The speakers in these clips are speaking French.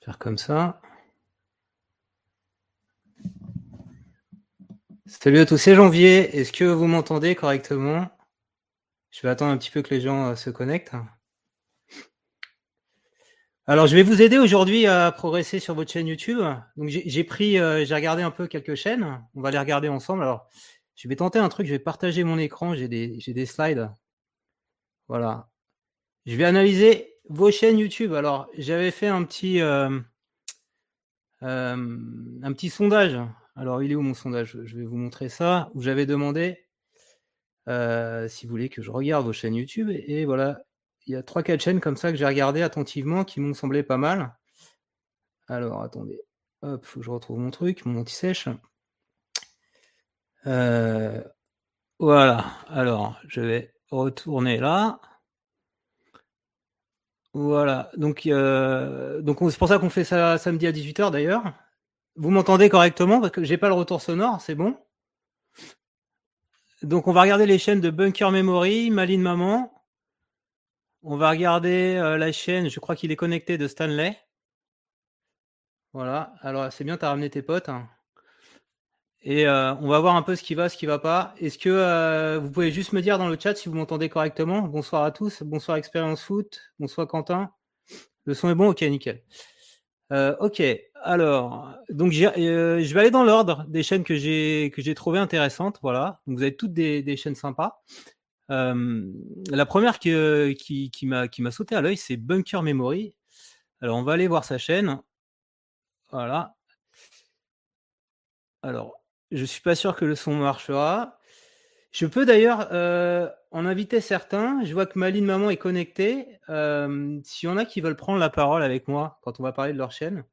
Faire comme ça. Salut à tous, c'est Janvier. Est-ce que vous m'entendez correctement? Je vais attendre un petit peu que les gens euh, se connectent. Alors, je vais vous aider aujourd'hui à progresser sur votre chaîne YouTube. Donc, j'ai pris, euh, j'ai regardé un peu quelques chaînes. On va les regarder ensemble. Alors, je vais tenter un truc. Je vais partager mon écran. J'ai des, des slides. Voilà. Je vais analyser vos chaînes YouTube. Alors, j'avais fait un petit, euh, euh, un petit sondage. Alors, il est où mon sondage? Je vais vous montrer ça. Où j'avais demandé si vous voulez que je regarde vos chaînes YouTube. Et voilà, il y a 3-4 chaînes comme ça que j'ai regardé attentivement qui m'ont semblé pas mal. Alors, attendez. Hop, faut que je retrouve mon truc, mon anti-sèche. Euh, voilà. Alors, je vais retourner là. Voilà. Donc, euh, c'est pour ça qu'on fait ça samedi à 18h d'ailleurs. Vous m'entendez correctement parce que j'ai pas le retour sonore, c'est bon. Donc, on va regarder les chaînes de Bunker Memory, Maline Maman, on va regarder euh, la chaîne, je crois qu'il est connecté de Stanley. Voilà, alors c'est bien, tu as ramené tes potes. Hein. Et euh, on va voir un peu ce qui va, ce qui va pas. Est-ce que euh, vous pouvez juste me dire dans le chat si vous m'entendez correctement? Bonsoir à tous, bonsoir Expérience Foot, bonsoir Quentin. Le son est bon? Ok, nickel. ok, alors, donc je vais aller dans l'ordre des chaînes que j'ai que j'ai trouvées intéressantes. Voilà, vous avez toutes des chaînes sympas la première qui, qui, qui m'a sauté à l'œil, c'est Bunker Memory. Alors, on va aller voir sa chaîne. Voilà. Alors, je suis pas sûr que le son marchera. Je peux d'ailleurs en inviter certains. Je vois que Maline Maman est connectée. S'il y en a qui veulent prendre la parole avec moi quand on va parler de leur chaîne,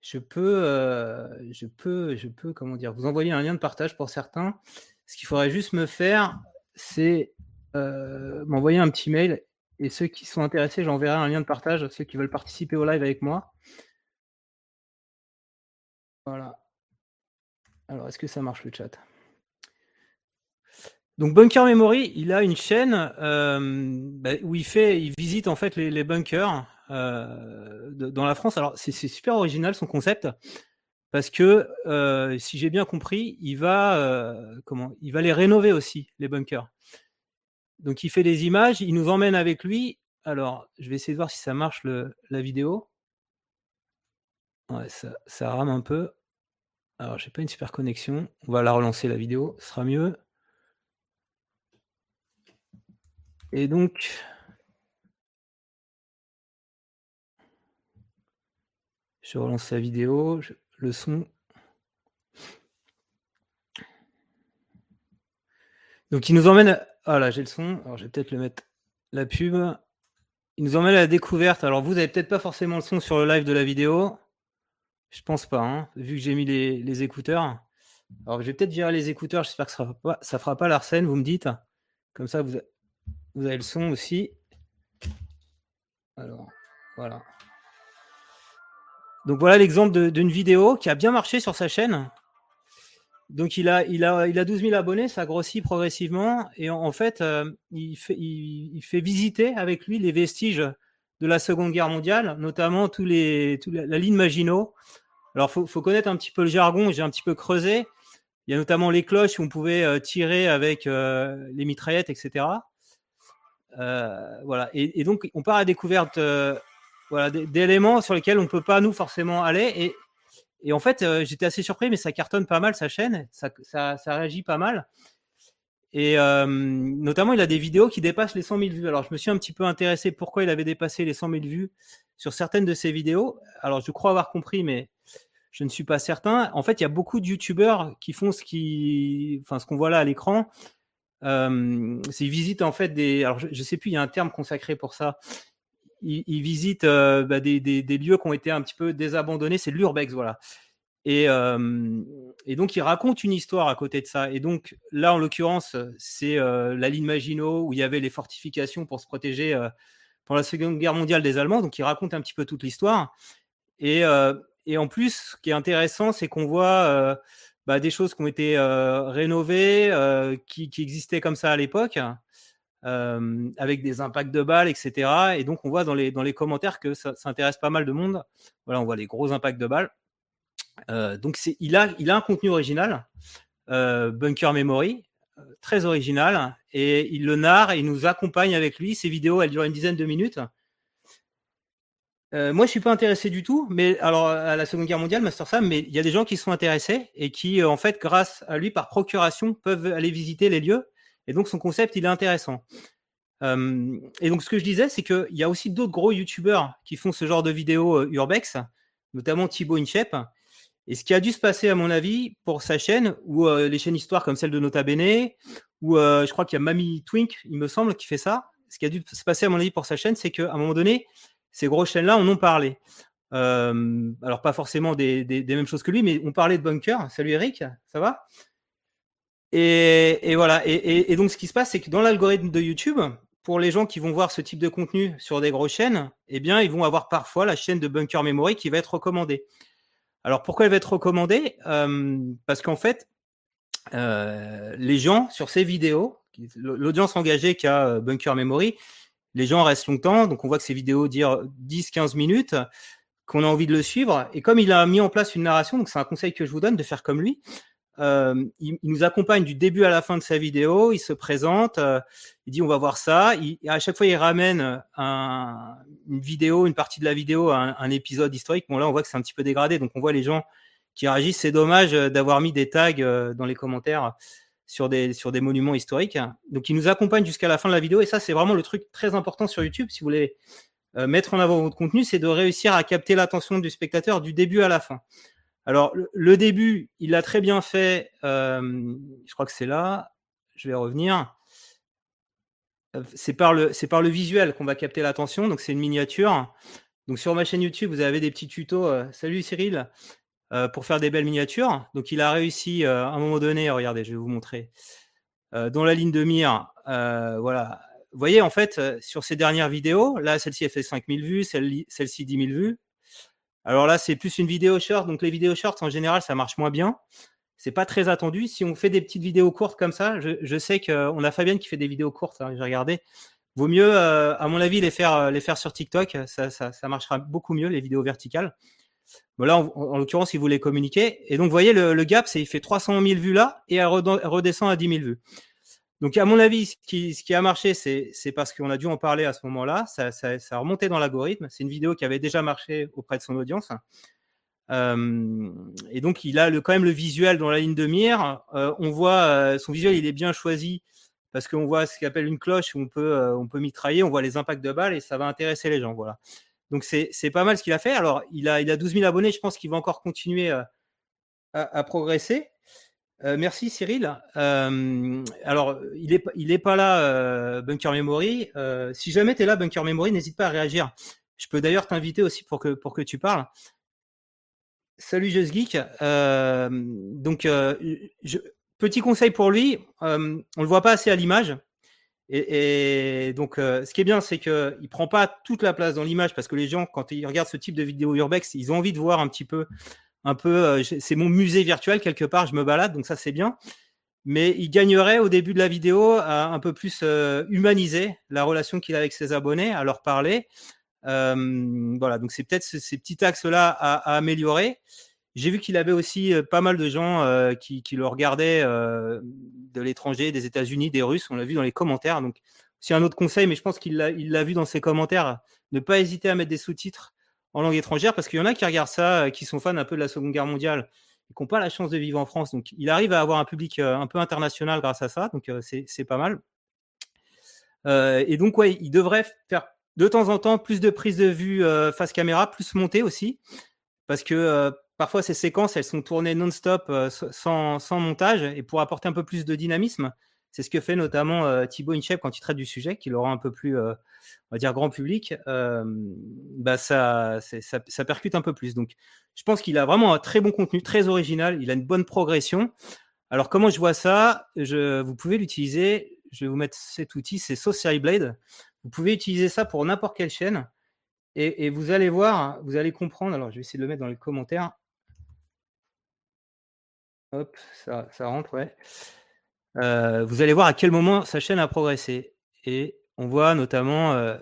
je peux, je peux, je peux, comment dire, vous envoyer un lien de partage pour certains. Ce qu'il faudrait juste me faire, c'est euh, m'envoyer un petit mail et ceux qui sont intéressés, j'enverrai un lien de partage à ceux qui veulent participer au live avec moi. Voilà. Alors, est-ce que ça marche le chat? Donc Bunker Memory, il a une chaîne euh, bah, où il fait, il visite en fait les, bunkers euh, dans la France. Alors c'est super original son concept parce que si j'ai bien compris, il va comment, il va les rénover aussi les bunkers. Donc il fait des images, il nous emmène avec lui. Alors, je vais essayer de voir si ça marche le, la vidéo. Ouais, ça rame un peu. Alors, j'ai pas une super connexion. On va la relancer la vidéo, ce sera mieux. Et donc, je relance la vidéo, le son. Donc, il nous emmène voilà, j'ai le son. Alors, je vais peut-être le mettre la pub. Il nous emmène à la découverte. Alors, vous n'avez peut-être pas forcément le son sur le live de la vidéo. Je pense pas, hein, vu que j'ai mis les, écouteurs. Alors, je vais peut-être virer les écouteurs. J'espère que ça ne fera, pas, fera l'arsène, vous me dites. Comme ça, vous, avez le son aussi. Alors, voilà. Donc, voilà l'exemple d'une vidéo qui a bien marché sur sa chaîne. Donc il a, il a, il a 12 000 abonnés, ça grossit progressivement et en, fait, euh, il, fait visiter avec lui les vestiges de la Seconde Guerre mondiale, notamment tous les, la, ligne Maginot. Alors faut, faut connaître un petit peu le jargon, j'ai un petit peu creusé. Il y a notamment les cloches où on pouvait euh, tirer avec euh, les mitraillettes, etc. voilà. Et, donc on part à la découverte voilà, d'éléments sur lesquels on peut pas nous forcément aller et et en fait, euh, j'étais assez surpris, mais ça cartonne pas mal sa chaîne, ça, ça, ça réagit pas mal. Et euh, notamment, il a des vidéos qui dépassent les 100 000 vues. Alors, je me suis un petit peu intéressé pourquoi il avait dépassé les 100 000 vues sur certaines de ses vidéos. Alors, je crois avoir compris, mais je ne suis pas certain. En fait, il y a beaucoup de YouTubeurs qui font ce qui, enfin, ce qu'on voit là à l'écran. Euh, ils visitent en fait des. Alors, je, je sais plus, il y a un terme consacré pour ça il, visite euh, bah, des, lieux qui ont été un petit peu désabandonnés, c'est l'urbex, voilà. Et, donc il raconte une histoire à côté de ça. Et donc là, en l'occurrence, c'est la ligne Maginot où il y avait les fortifications pour se protéger pendant la Seconde Guerre mondiale des Allemands. Donc il raconte un petit peu toute l'histoire. Et, en plus, ce qui est intéressant, c'est qu'on voit bah, des choses qui ont été rénovées, qui, qui, existaient comme ça à l'époque. avec des impacts de balles, etc. Et donc, on voit dans les, dans les commentaires que ça, intéresse pas mal de monde. Voilà, on voit les gros impacts de balles. Donc, il a, il a un contenu original, Bunker Memory, très original, et il le narre et il nous accompagne avec lui. Ces vidéos, elles durent une dizaine de minutes. moi, je suis pas intéressé du tout, mais alors à la Seconde Guerre mondiale, Master Sam, mais il y a des gens qui sont intéressés et qui, en fait, grâce à lui, par procuration, peuvent aller visiter les lieux et donc, son concept, il est intéressant. et donc, ce que je disais, c'est qu'il y a aussi d'autres gros YouTubeurs qui font ce genre de vidéos euh, urbex, notamment Thibaut Inchep. Et ce qui a dû se passer, à mon avis, pour sa chaîne, ou euh, les chaînes histoire comme celle de Nota Bene, ou euh, je crois qu'il y a Mamie Twink, il me semble, qui fait ça. Ce qui a dû se passer, à mon avis, pour sa chaîne, c'est qu'à un moment donné, ces grosses chaînes-là en ont parlé. alors, pas forcément des, des, mêmes choses que lui, mais on parlait de bunker. Salut Eric, ça va? Et, voilà. Et, donc, ce qui se passe, c'est que dans l'algorithme de YouTube, pour les gens qui vont voir ce type de contenu sur des grosses chaînes, eh bien, ils vont avoir parfois la chaîne de Bunker Memory qui va être recommandée. Alors, pourquoi elle va être recommandée? Euh, Parce qu'en fait, euh, les gens sur ces vidéos, l'audience engagée qu'a euh, Bunker Memory, les gens restent longtemps. Donc, on voit que ces vidéos durent 10-15 minutes, qu'on a envie de le suivre. Et comme il a mis en place une narration, donc c'est un conseil que je vous donne de faire comme lui, euh, il, nous accompagne du début à la fin de sa vidéo. Il se présente, euh, il dit on va voir ça. À chaque fois, il ramène un, une vidéo, une partie de la vidéo, un, épisode historique. Bon là, on voit que c'est un petit peu dégradé, donc on voit les gens qui réagissent. C'est dommage euh, d'avoir mis des tags dans les commentaires sur des monuments historiques. Donc, il nous accompagne jusqu'à la fin de la vidéo, et ça, c'est vraiment le truc très important sur YouTube. Si vous voulez mettre en avant votre contenu, c'est de réussir à capter l'attention du spectateur du début à la fin. Alors, le, début, il l'a très bien fait. Euh, je crois que c'est là. Je vais revenir. Euh, c'est par le, par le visuel qu'on va capter l'attention. Donc, c'est une miniature. Donc, sur ma chaîne YouTube, vous avez des petits tutos. Euh, salut Cyril, pour faire des belles miniatures. Donc, il a réussi à un moment donné. Regardez, je vais vous montrer. dans la ligne de mire, voilà. Vous voyez, en fait, sur ces dernières vidéos, là, celle-ci, a fait 5000 vues, celle-ci, 10 000 vues. Alors là, c'est plus une vidéo short. Donc les vidéos shorts, en général, ça marche moins bien. C'est pas très attendu. Si on fait des petites vidéos courtes comme ça, je, sais qu'on a Fabienne qui fait des vidéos courtes. Hein, J'ai regardé. Vaut mieux, euh, à mon avis, les faire, euh, les faire sur TikTok. Ça, marchera beaucoup mieux, les vidéos verticales. Bon, là, en, l'occurrence, il voulait communiquer. Et donc, vous voyez, le, le gap, c'est il fait 300 000 vues là et elle redescend à 10 000 vues. Donc, à mon avis, ce qui, a marché, c'est parce qu'on a dû en parler à ce moment-là. Ça, ça, a remonté dans l'algorithme. C'est une vidéo qui avait déjà marché auprès de son audience. Euh, et donc, il a le, quand même le visuel dans la ligne de mire. Euh, on voit euh, son visuel, il est bien choisi parce qu'on voit ce qu'on appelle une cloche où on peut, mitrailler. On voit les impacts de balles et ça va intéresser les gens. Voilà. Donc, c'est pas mal ce qu'il a fait. Alors, il a, a 12 000 abonnés. Je pense qu'il va encore continuer à progresser. Euh, merci Cyril. Euh, alors, il est, il est pas là, euh, Bunker Memory. si jamais tu es là, Bunker Memory, n'hésite pas à réagir. Je peux d'ailleurs t'inviter aussi pour que, tu parles. Salut Just Geek. donc, petit conseil pour lui, on le voit pas assez à l'image. Et, donc, ce qui est bien, c'est que il prend pas toute la place dans l'image parce que les gens, quand ils regardent ce type de vidéo urbex, ils ont envie de voir un petit peu un peu, euh, c'est mon musée virtuel quelque part, je me balade, donc ça c'est bien. Mais il gagnerait au début de la vidéo à un peu plus euh, humaniser la relation qu'il a avec ses abonnés, à leur parler. Euh, voilà, donc c'est peut-être ces, petits axes-là à, améliorer. J'ai vu qu'il avait aussi pas mal de gens qui, le regardaient de l'étranger, des États-Unis, des Russes. On l'a vu dans les commentaires. Donc, c'est un autre conseil, mais je pense qu'il l'a vu dans ses commentaires. Ne pas hésiter à mettre des sous-titres en langue étrangère parce qu'il y en a qui regardent ça, euh, qui sont fans un peu de la Seconde Guerre mondiale et qui n'ont pas la chance de vivre en France. Donc, il arrive à avoir un public euh, un peu international grâce à ça. Donc, euh, c'est pas mal. et donc, ouais, il devrait faire de temps en temps plus de prises de vue face caméra, plus monter aussi. Parce que parfois, ces séquences, elles sont tournées non-stop sans, sans, montage. Et pour apporter un peu plus de dynamisme, c'est ce que fait notamment Thibaut Inchep quand il traite du sujet, qu'il aura un peu plus, on va dire, grand public. Bah ça, percute un peu plus. Donc, je pense qu'il a vraiment un très bon contenu, très original. Il a une bonne progression. Alors, comment je vois ça? Vous pouvez l'utiliser. Je vais vous mettre cet outil, c'est Sauce Blade. Vous pouvez utiliser ça pour n'importe quelle chaîne. Et, et, vous allez voir, vous allez comprendre. Alors, je vais essayer de le mettre dans les commentaires. Hop, ça, ça rentre, ouais. Euh, vous allez voir à quel moment sa chaîne a progressé. Et on voit notamment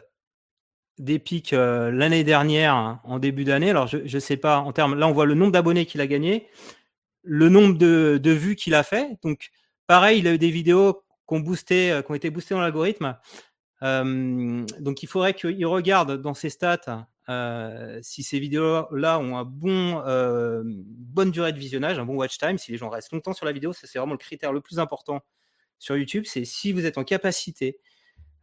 des pics l'année dernière, hein, en début d'année. Alors, je ne sais pas, en termes, là, on voit le nombre d'abonnés qu'il a gagné, le nombre de, de vues qu'il a fait. Donc, pareil, il a eu des vidéos qui ont, boosté, qui ont été boostées dans l'algorithme. donc, il faudrait qu'il regarde dans ses stats euh, si ces vidéos-là ont un bon, euh, bonne durée de visionnage, un bon watch time, si les gens restent longtemps sur la vidéo, ça c'est vraiment le critère le plus important sur YouTube, c'est si vous êtes en capacité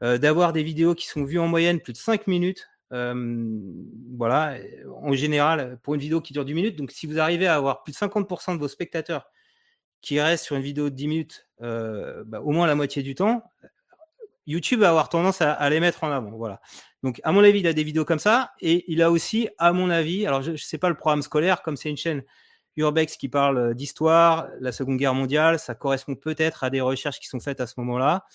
euh, d'avoir des vidéos qui sont vues en moyenne plus de 5 minutes. voilà, en général, pour une vidéo qui dure 10 minutes, donc si vous arrivez à avoir plus de 50% de vos spectateurs qui restent sur une vidéo de 10 minutes, bah, au moins la moitié du temps, YouTube va avoir tendance à, les mettre en avant. Voilà. Donc, à mon avis, il a des vidéos comme ça. Et il a aussi, à mon avis, alors je ne sais pas le programme scolaire, comme c'est une chaîne Urbex qui parle euh, d'histoire, la Seconde Guerre mondiale, ça correspond peut-être à des recherches qui sont faites à ce moment-là.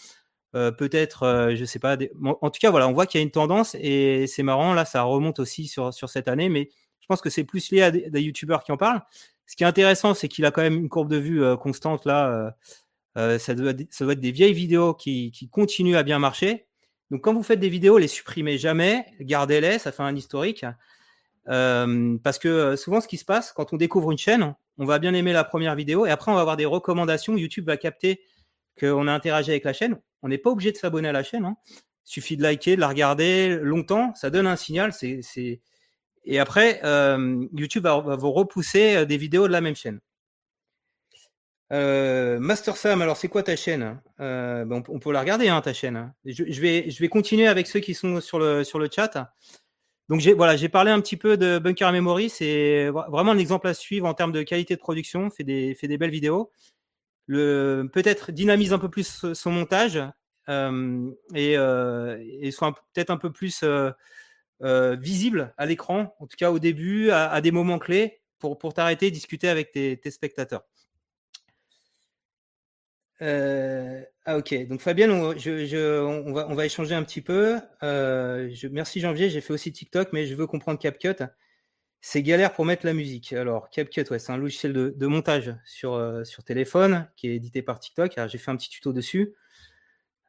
Euh, peut-être, euh, je sais pas. En tout cas, voilà, on voit qu'il y a une tendance et c'est marrant. Là, ça remonte aussi sur, sur cette année, mais je pense que c'est plus lié à des, des youtubeurs qui en parlent. Ce qui est intéressant, c'est qu'il a quand même une courbe de vue constante là. Euh, ça, doit, ça, doit, être des vieilles vidéos qui, qui continuent à bien marcher. Donc, quand vous faites des vidéos, les supprimez jamais, gardez-les, ça fait un historique. Euh, parce que euh, souvent, ce qui se passe quand on découvre une chaîne, on va bien aimer la première vidéo et après, on va avoir des recommandations. YouTube va capter qu'on a interagi avec la chaîne. On n'est pas obligé de s'abonner à la chaîne. Hein. Il suffit de liker, de la regarder longtemps. Ça donne un signal. C'est, c'est... Et après, euh, YouTube va, vous repousser euh, des vidéos de la même chaîne. Euh, Master Sam, alors c'est quoi ta chaîne? Euh, ben on, peut la regarder, hein, ta chaîne. Je, vais, je vais continuer avec ceux qui sont sur le, sur le chat. Donc j'ai voilà, j'ai parlé un petit peu de Bunker Memory, c'est vraiment un exemple à suivre en termes de qualité de production, fait des, fait des belles vidéos. Le peut-être dynamise un peu plus son montage euh, et, soit peut-être un peu plus visible à l'écran, en tout cas au début, à, des moments clés pour, pour t'arrêter, discuter avec tes spectateurs. Euh, ah ok, donc Fabienne, on, va, on va échanger un petit peu. Euh, merci Janvier, j'ai fait aussi TikTok, mais je veux comprendre CapCut. C'est galère pour mettre la musique. Alors CapCut, ouais, c'est un logiciel de, montage sur, euh, sur téléphone qui est édité par TikTok. J'ai fait un petit tuto dessus.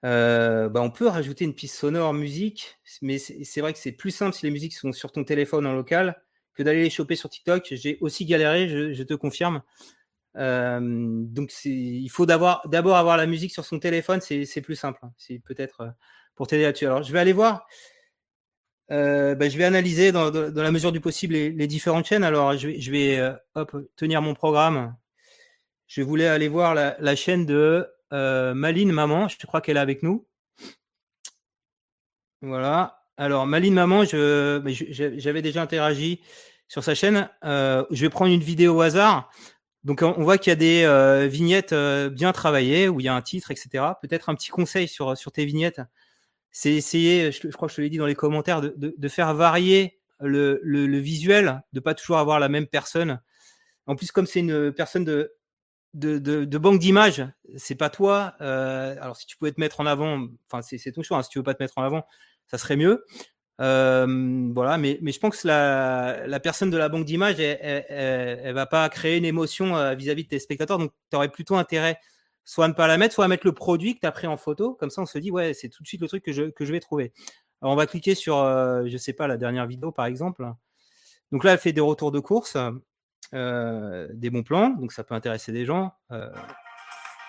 Bah on peut rajouter une piste sonore musique, mais c'est vrai que c'est plus simple si les musiques sont sur ton téléphone en local que d'aller les choper sur TikTok. J'ai aussi galéré, je te confirme. Donc il faut d'abord avoir la musique sur son téléphone, c'est plus simple. Hein. C'est peut-être euh, pour t'aider là-dessus. Alors je vais aller voir. Euh, bah, je vais analyser dans, la mesure du possible les, différentes chaînes. Alors je vais, euh, tenir mon programme. Je voulais aller voir la, chaîne de Maline Maman. Je crois qu'elle est avec nous. Voilà. Alors Maline Maman, je, j'avais déjà interagi sur sa chaîne. Je vais prendre une vidéo au hasard. Donc on voit qu'il y a des euh, vignettes euh, bien travaillées où il y a un titre, etc. Peut-être un petit conseil sur sur tes vignettes, c'est essayer, je, crois que je te l'ai dit dans les commentaires, de, faire varier le, visuel, de pas toujours avoir la même personne. En plus, comme c'est une personne de banque d'images, c'est pas toi. Euh, alors si tu pouvais te mettre en avant, enfin c'est ton choix. Hein, si tu veux pas te mettre en avant, ça serait mieux. Euh, voilà, mais, je pense que la, personne de la banque d'images, elle, elle, va pas créer une émotion euh, vis-à-vis -vis de tes spectateurs. Donc, tu aurais plutôt intérêt soit à ne pas la mettre, soit à mettre le produit que tu as pris en photo. Comme ça, on se dit, ouais, c'est tout de suite le truc que je, vais trouver. Alors, on va cliquer sur, euh, je sais pas, la dernière vidéo, par exemple. Donc là, elle fait des retours de course, euh, des bons plans. Donc, ça peut intéresser des gens.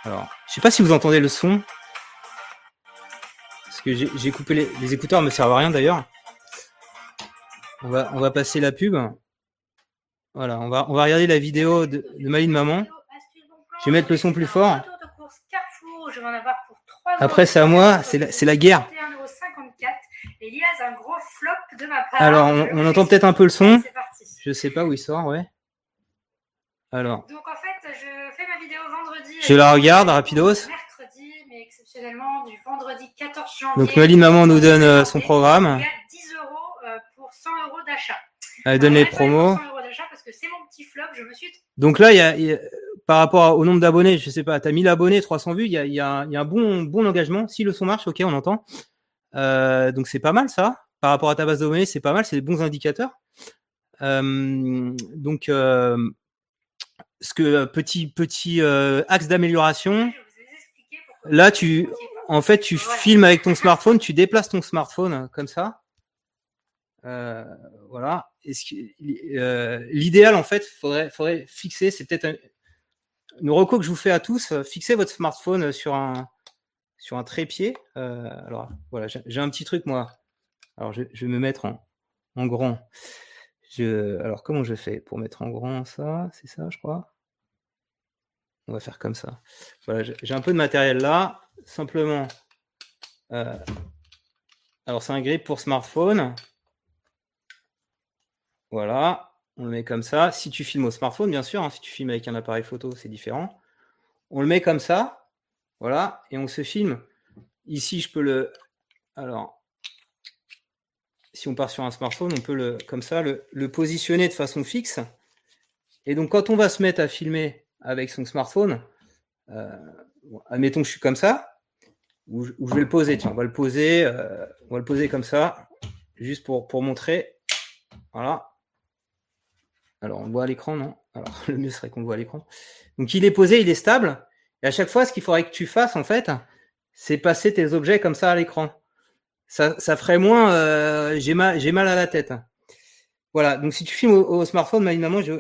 Alors, je sais pas si vous entendez le son. Parce que j'ai coupé les, les écouteurs, me servent à rien d'ailleurs. On va, on va passer la pub. Voilà, on va, on va regarder la vidéo de, de Maline Maman. Je vais mettre le son plus fort. Après, c'est à moi, c'est la, la, guerre. Alors, on, on entend peut-être un peu le son. Je sais pas où il sort, ouais. Alors. Donc, en fait, je fais ma vidéo vendredi. Je la regarde, rapidos. Mercredi, mais exceptionnellement du vendredi 14 janvier. Donc, Maline Maman nous donne euh, son programme d'achat. Elle donne les promos. Donc là, il y a, y a, par rapport au nombre d'abonnés, je sais pas, tu as 1000 abonnés, 300 vues, il y a, y un bon, bon engagement. Si le son marche, ok, on entend. Euh, donc c'est pas mal ça. Par rapport à ta base de données, c'est pas mal, c'est des bons indicateurs. Euh, donc, euh, ce que petit petit axe d'amélioration. Là, tu en fait, tu filmes avec ton smartphone, tu déplaces ton smartphone comme ça. Euh, voilà. Euh, l'idéal, en fait, faudrait, fixer, c'est peut-être une reco que je vous fais à tous, fixez votre smartphone sur un, sur un trépied. alors, voilà, j'ai un petit truc, moi. Alors, je, vais me mettre en, grand. Alors, comment je fais pour mettre en grand ça? C'est ça, je crois? On va faire comme ça. Voilà, j'ai un peu de matériel là. Simplement. Euh, alors, c'est un grip pour smartphone. Voilà. On le met comme ça. Si tu filmes au smartphone, bien sûr. Hein, si tu filmes avec un appareil photo, c'est différent. On le met comme ça. Voilà. Et on se filme. Ici, je peux le. Alors, si on part sur un smartphone, on peut le, comme ça, le, positionner de façon fixe. Et donc, quand on va se mettre à filmer avec son smartphone, euh, admettons que je suis comme ça, ou je, vais le poser. Tiens, on va le poser, euh, on va le poser comme ça, juste pour, pour montrer. Voilà. Alors, on le voit à l'écran, non? Alors, le mieux serait qu'on le voit à l'écran. Donc, il est posé, il est stable. Et à chaque fois, ce qu'il faudrait que tu fasses, en fait, c'est passer tes objets comme ça à l'écran ça, ferait moins euh, j'ai mal, mal à la tête. Voilà, donc si tu filmes au, smartphone, maman, je,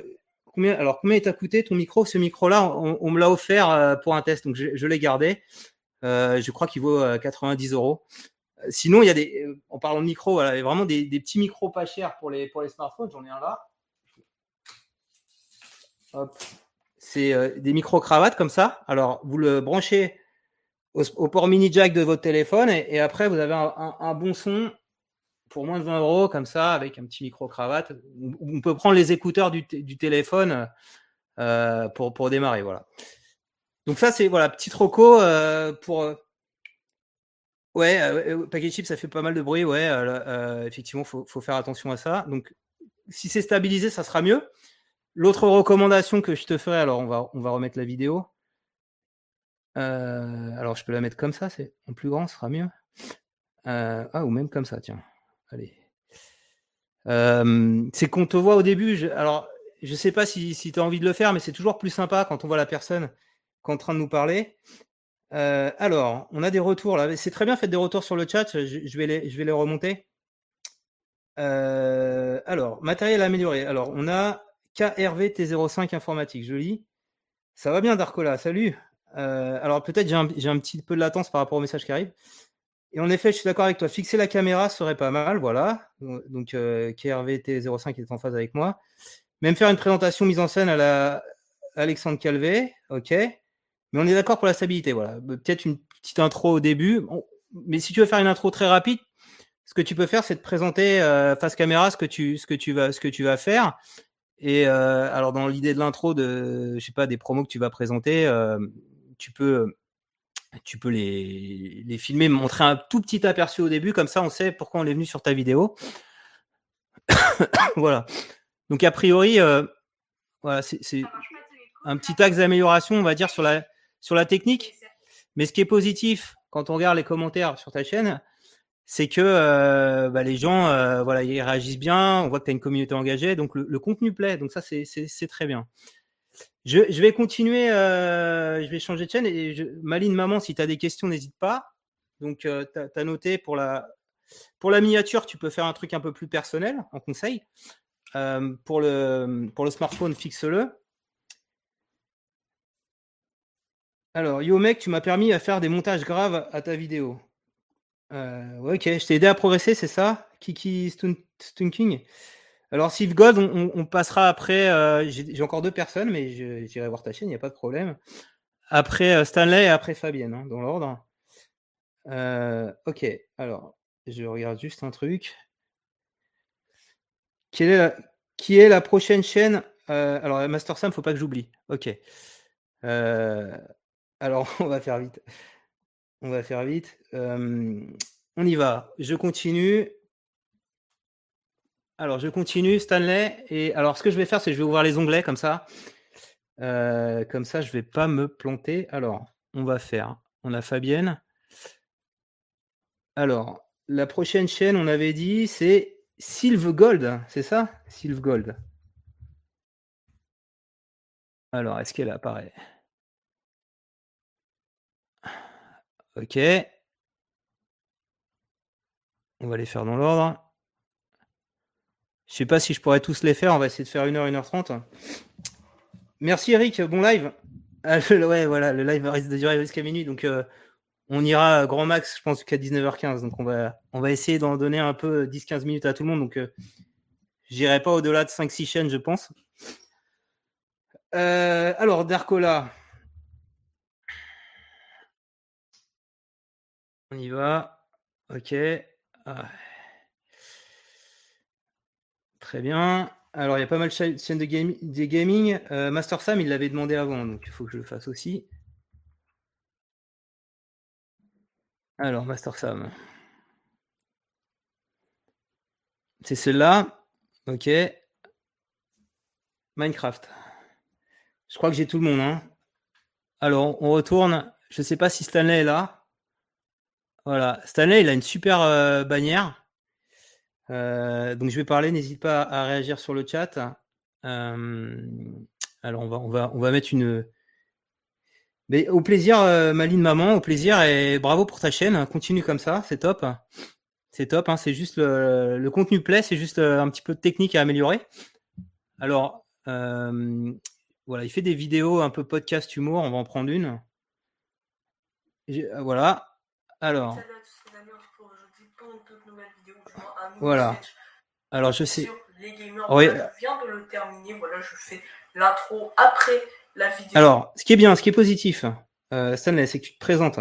combien, alors combien t'a coûté ton micro? Ce micro-là, on, me l'a offert euh, pour un test, donc je, l'ai gardé. Euh, je crois qu'il vaut 90 euros. Sinon, il y a des, en parlant de micro, il y a vraiment des, petits micros pas chers pour les, pour les smartphones. J'en ai un là. Hop. C'est des micros cravates comme ça. Alors, vous le branchez au, port mini jack de votre téléphone et, après vous avez un, bon son pour moins de 20 euros comme ça avec un petit micro cravate. On peut prendre les écouteurs du, téléphone euh, pour, démarrer. Voilà. Donc ça c'est voilà petite roco euh, pour euh, ouais paquet chip ça fait pas mal de bruit ouais effectivement faut, faut faire attention à ça. Donc si c'est stabilisé ça sera mieux. L'autre recommandation que je te ferai alors on va on va remettre la vidéo. Euh, alors je peux la mettre comme ça, c'est en plus grand, ce sera mieux. Euh, ah, ou même comme ça, tiens. Allez. Euh, c'est qu'on te voit au début. Je, alors, je sais pas si, si tu as envie de le faire, mais c'est toujours plus sympa quand on voit la personne qui est en train de nous parler. alors, on a des retours là. C'est très bien, faites des retours sur le chat. Je, vais, les, je vais les remonter. alors, matériel amélioré. Alors, on a KRV T05 informatique. Joli. Ça va bien, Darkola. Salut. Euh, alors peut-être j'ai un, petit peu de latence par rapport au message qui arrive. Et en effet, je suis d'accord avec toi. Fixer la caméra serait pas mal, voilà. Donc euh, KRVT05 est en phase avec moi. Même faire une présentation mise en scène à la Alexandre Calvé, ok. Mais on est d'accord pour la stabilité, voilà. Peut-être une petite intro au début. mais si tu veux faire une intro très rapide, ce que tu peux faire, c'est de présenter euh, face caméra ce que tu vas faire. Et euh, alors dans l'idée de l'intro de, je sais pas, des promos que tu vas présenter, euh, tu peux, tu peux les, les filmer, montrer un tout petit aperçu au début, comme ça on sait pourquoi on est venu sur ta vidéo. voilà. Donc a priori, euh, voilà, c'est un petit axe d'amélioration, on va dire, sur la, sur la technique. Mais ce qui est positif quand on regarde les commentaires sur ta chaîne, c'est que euh, bah, les gens, euh, voilà, ils réagissent bien. On voit que tu as une communauté engagée, donc le, contenu plaît. Donc ça, c'est très bien. Je, vais continuer, euh, je vais changer de chaîne. Et Maline, maman, si tu as des questions, n'hésite pas. Donc, tu as, noté pour la, miniature, tu peux faire un truc un peu plus personnel en conseil. Pour, le, pour le smartphone, fixe-le. Alors, yo mec, tu m'as permis à faire des montages graves à ta vidéo. Ok, je t'ai aidé à progresser, c'est ça? Kiki Stunking? Alors, Steve Gold, on, passera après. Euh, j'ai encore deux personnes, mais j'irai voir ta chaîne, il n'y a pas de problème. Après euh, Stanley et après Fabienne, hein, dans l'ordre. Euh, ok, alors, je regarde juste un truc. Qui est la prochaine chaîne? Alors, Master Sam, faut pas que j'oublie. Ok. alors, on va faire vite. On va faire vite. on y va. Je continue. Alors, je continue, Stanley. Et alors, ce que je vais faire, c'est que je vais ouvrir les onglets comme ça. Euh, comme ça, je ne vais pas me planter. Alors, on va faire. On a Fabienne. Alors, la prochaine chaîne, on avait dit, c'est Sylve Gold. C'est ça? Sylve Gold. Alors, est-ce qu'elle apparaît? Ok. On va les faire dans l'ordre. Je sais pas si je pourrais tous les faire. On va essayer de faire 1h, 1h30. Merci Eric. Bon live. Ah, ouais, voilà, le live risque de durer jusqu'à minuit. Donc, euh, on ira grand max, je pense, jusqu'à 19h15. Donc, on va, on va essayer d'en donner un peu 10-15 minutes à tout le monde. Donc, euh, j'irai pas au-delà de 5-6 chaînes, je pense. Euh, alors, Darkola. On y va. Ok. Ah. Très bien. Alors, il y a pas mal de chaînes de, gaming. Euh, Master Sam, il l'avait demandé avant, donc il faut que je le fasse aussi. Alors, Master Sam. C'est celle-là. Ok. Minecraft. Je crois que j'ai tout le monde. Hein. Alors, on retourne. Je ne sais pas si Stanley est là. Voilà. Stanley, il a une super euh, bannière. Euh, donc je vais parler, n'hésite pas à réagir sur le chat. Euh, alors on va, on va, mettre une. Mais au plaisir, Maline maman, au plaisir et bravo pour ta chaîne. Continue comme ça, c'est top. C'est top. Hein, c'est juste le, le, contenu plaît, c'est juste un petit peu de technique à améliorer. Alors voilà, il fait des vidéos un peu podcast humour. On va en prendre une. Voilà. Alors. Voilà. Alors je sais. Les gamers, oui. je viens de le terminer. Voilà, je fais l'intro après la vidéo. Alors, ce qui est bien, ce qui est positif, euh, Stanley, c'est que tu te présentes.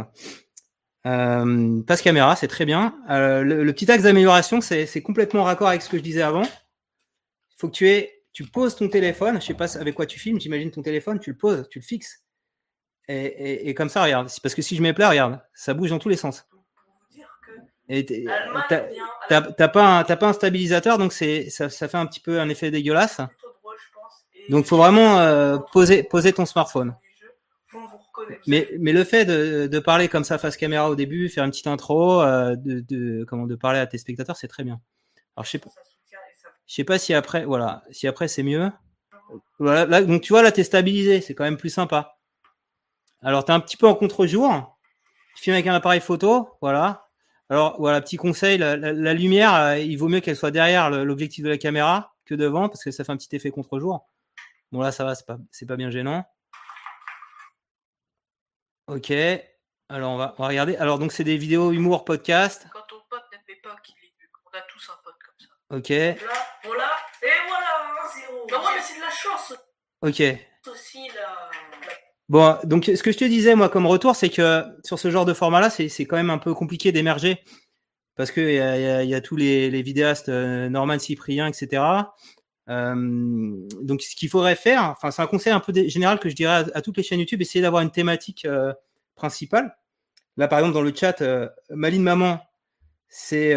Euh, passe caméra, c'est très bien. Euh, le, petit axe d'amélioration, c'est complètement raccord avec ce que je disais avant. Il faut que tu aies, tu poses ton téléphone. Je sais pas avec quoi tu filmes. J'imagine ton téléphone, tu le poses, tu le fixes. Et, et, et comme ça, regarde. Parce que si je mets plat, regarde, ça bouge dans tous les sens. Et t'as pas, un, pas un stabilisateur, donc c'est ça, ça, fait un petit peu un effet dégueulasse. Donc faut vraiment euh, poser, poser ton smartphone. Mais, mais le fait de, de, parler comme ça face caméra au début, faire une petite intro, euh, de, de, comment, de parler à tes spectateurs, c'est très bien. Alors je sais pas, je sais pas si après, voilà, si après c'est mieux. Voilà, là, donc tu vois là t'es stabilisé, c'est quand même plus sympa. Alors t'es un petit peu en contre-jour, tu filmes avec un appareil photo, voilà, alors voilà, petit conseil, la, lumière, euh, il vaut mieux qu'elle soit derrière l'objectif de la caméra que devant parce que ça fait un petit effet contre-jour. Bon là ça va, c'est pas, pas bien gênant. Ok, alors on va, on va regarder. Alors donc c'est des vidéos humour podcast. Quand ton pote ne fait pas qu'il est vu, on a tous un pote comme ça. Ok. Voilà, voilà, et voilà, 1-0. Non, mais c'est de la chance. Ok. Aussi la... Bon, donc ce que je te disais moi comme retour, c'est que sur ce genre de format-là, c'est quand même un peu compliqué d'émerger parce que il y a, y a, tous les, vidéastes euh, Norman Cyprien, etc. Euh, donc ce qu'il faudrait faire, enfin c'est un conseil un peu général que je dirais à, toutes les chaînes YouTube, essayer d'avoir une thématique euh, principale. Là par exemple dans le chat, Maline Maman, c'est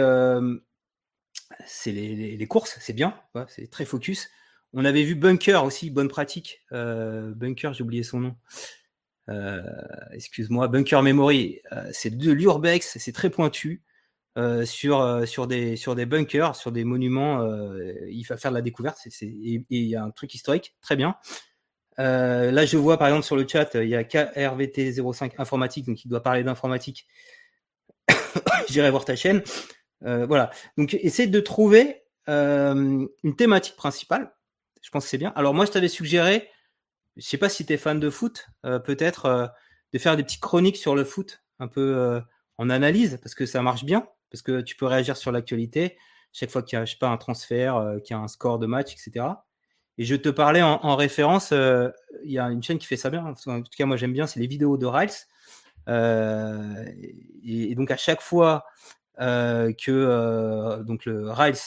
les, les, courses, c'est bien, c'est très focus. On avait vu Bunker aussi, bonne pratique. Euh, Bunker, j'ai oublié son nom. Euh, excuse-moi, Bunker Memory. Euh, c'est de l'urbex, c'est très pointu. sur des bunkers, sur des monuments, il va faire de la découverte. il y a un truc historique, très bien. là, je vois par exemple sur le chat, il y a KRVT05 informatique, donc il doit parler d'informatique. J'irai voir ta chaîne. voilà. Donc, essaie de trouver une thématique principale je pense que c'est bien. Alors moi, je t'avais suggéré, je sais pas si tu es fan de foot, euh, peut-être euh, de faire des petites chroniques sur le foot, un peu euh, en analyse, parce que ça marche bien, parce que tu peux réagir sur l'actualité chaque fois qu'il y a, je sais pas, un transfert, qu'il y a un score de match, etc. Et je te parlais en, référence, il y a une chaîne qui fait ça bien. En tout cas, moi j'aime bien, c'est les vidéos de Riles. Et, donc à chaque fois que donc le Riles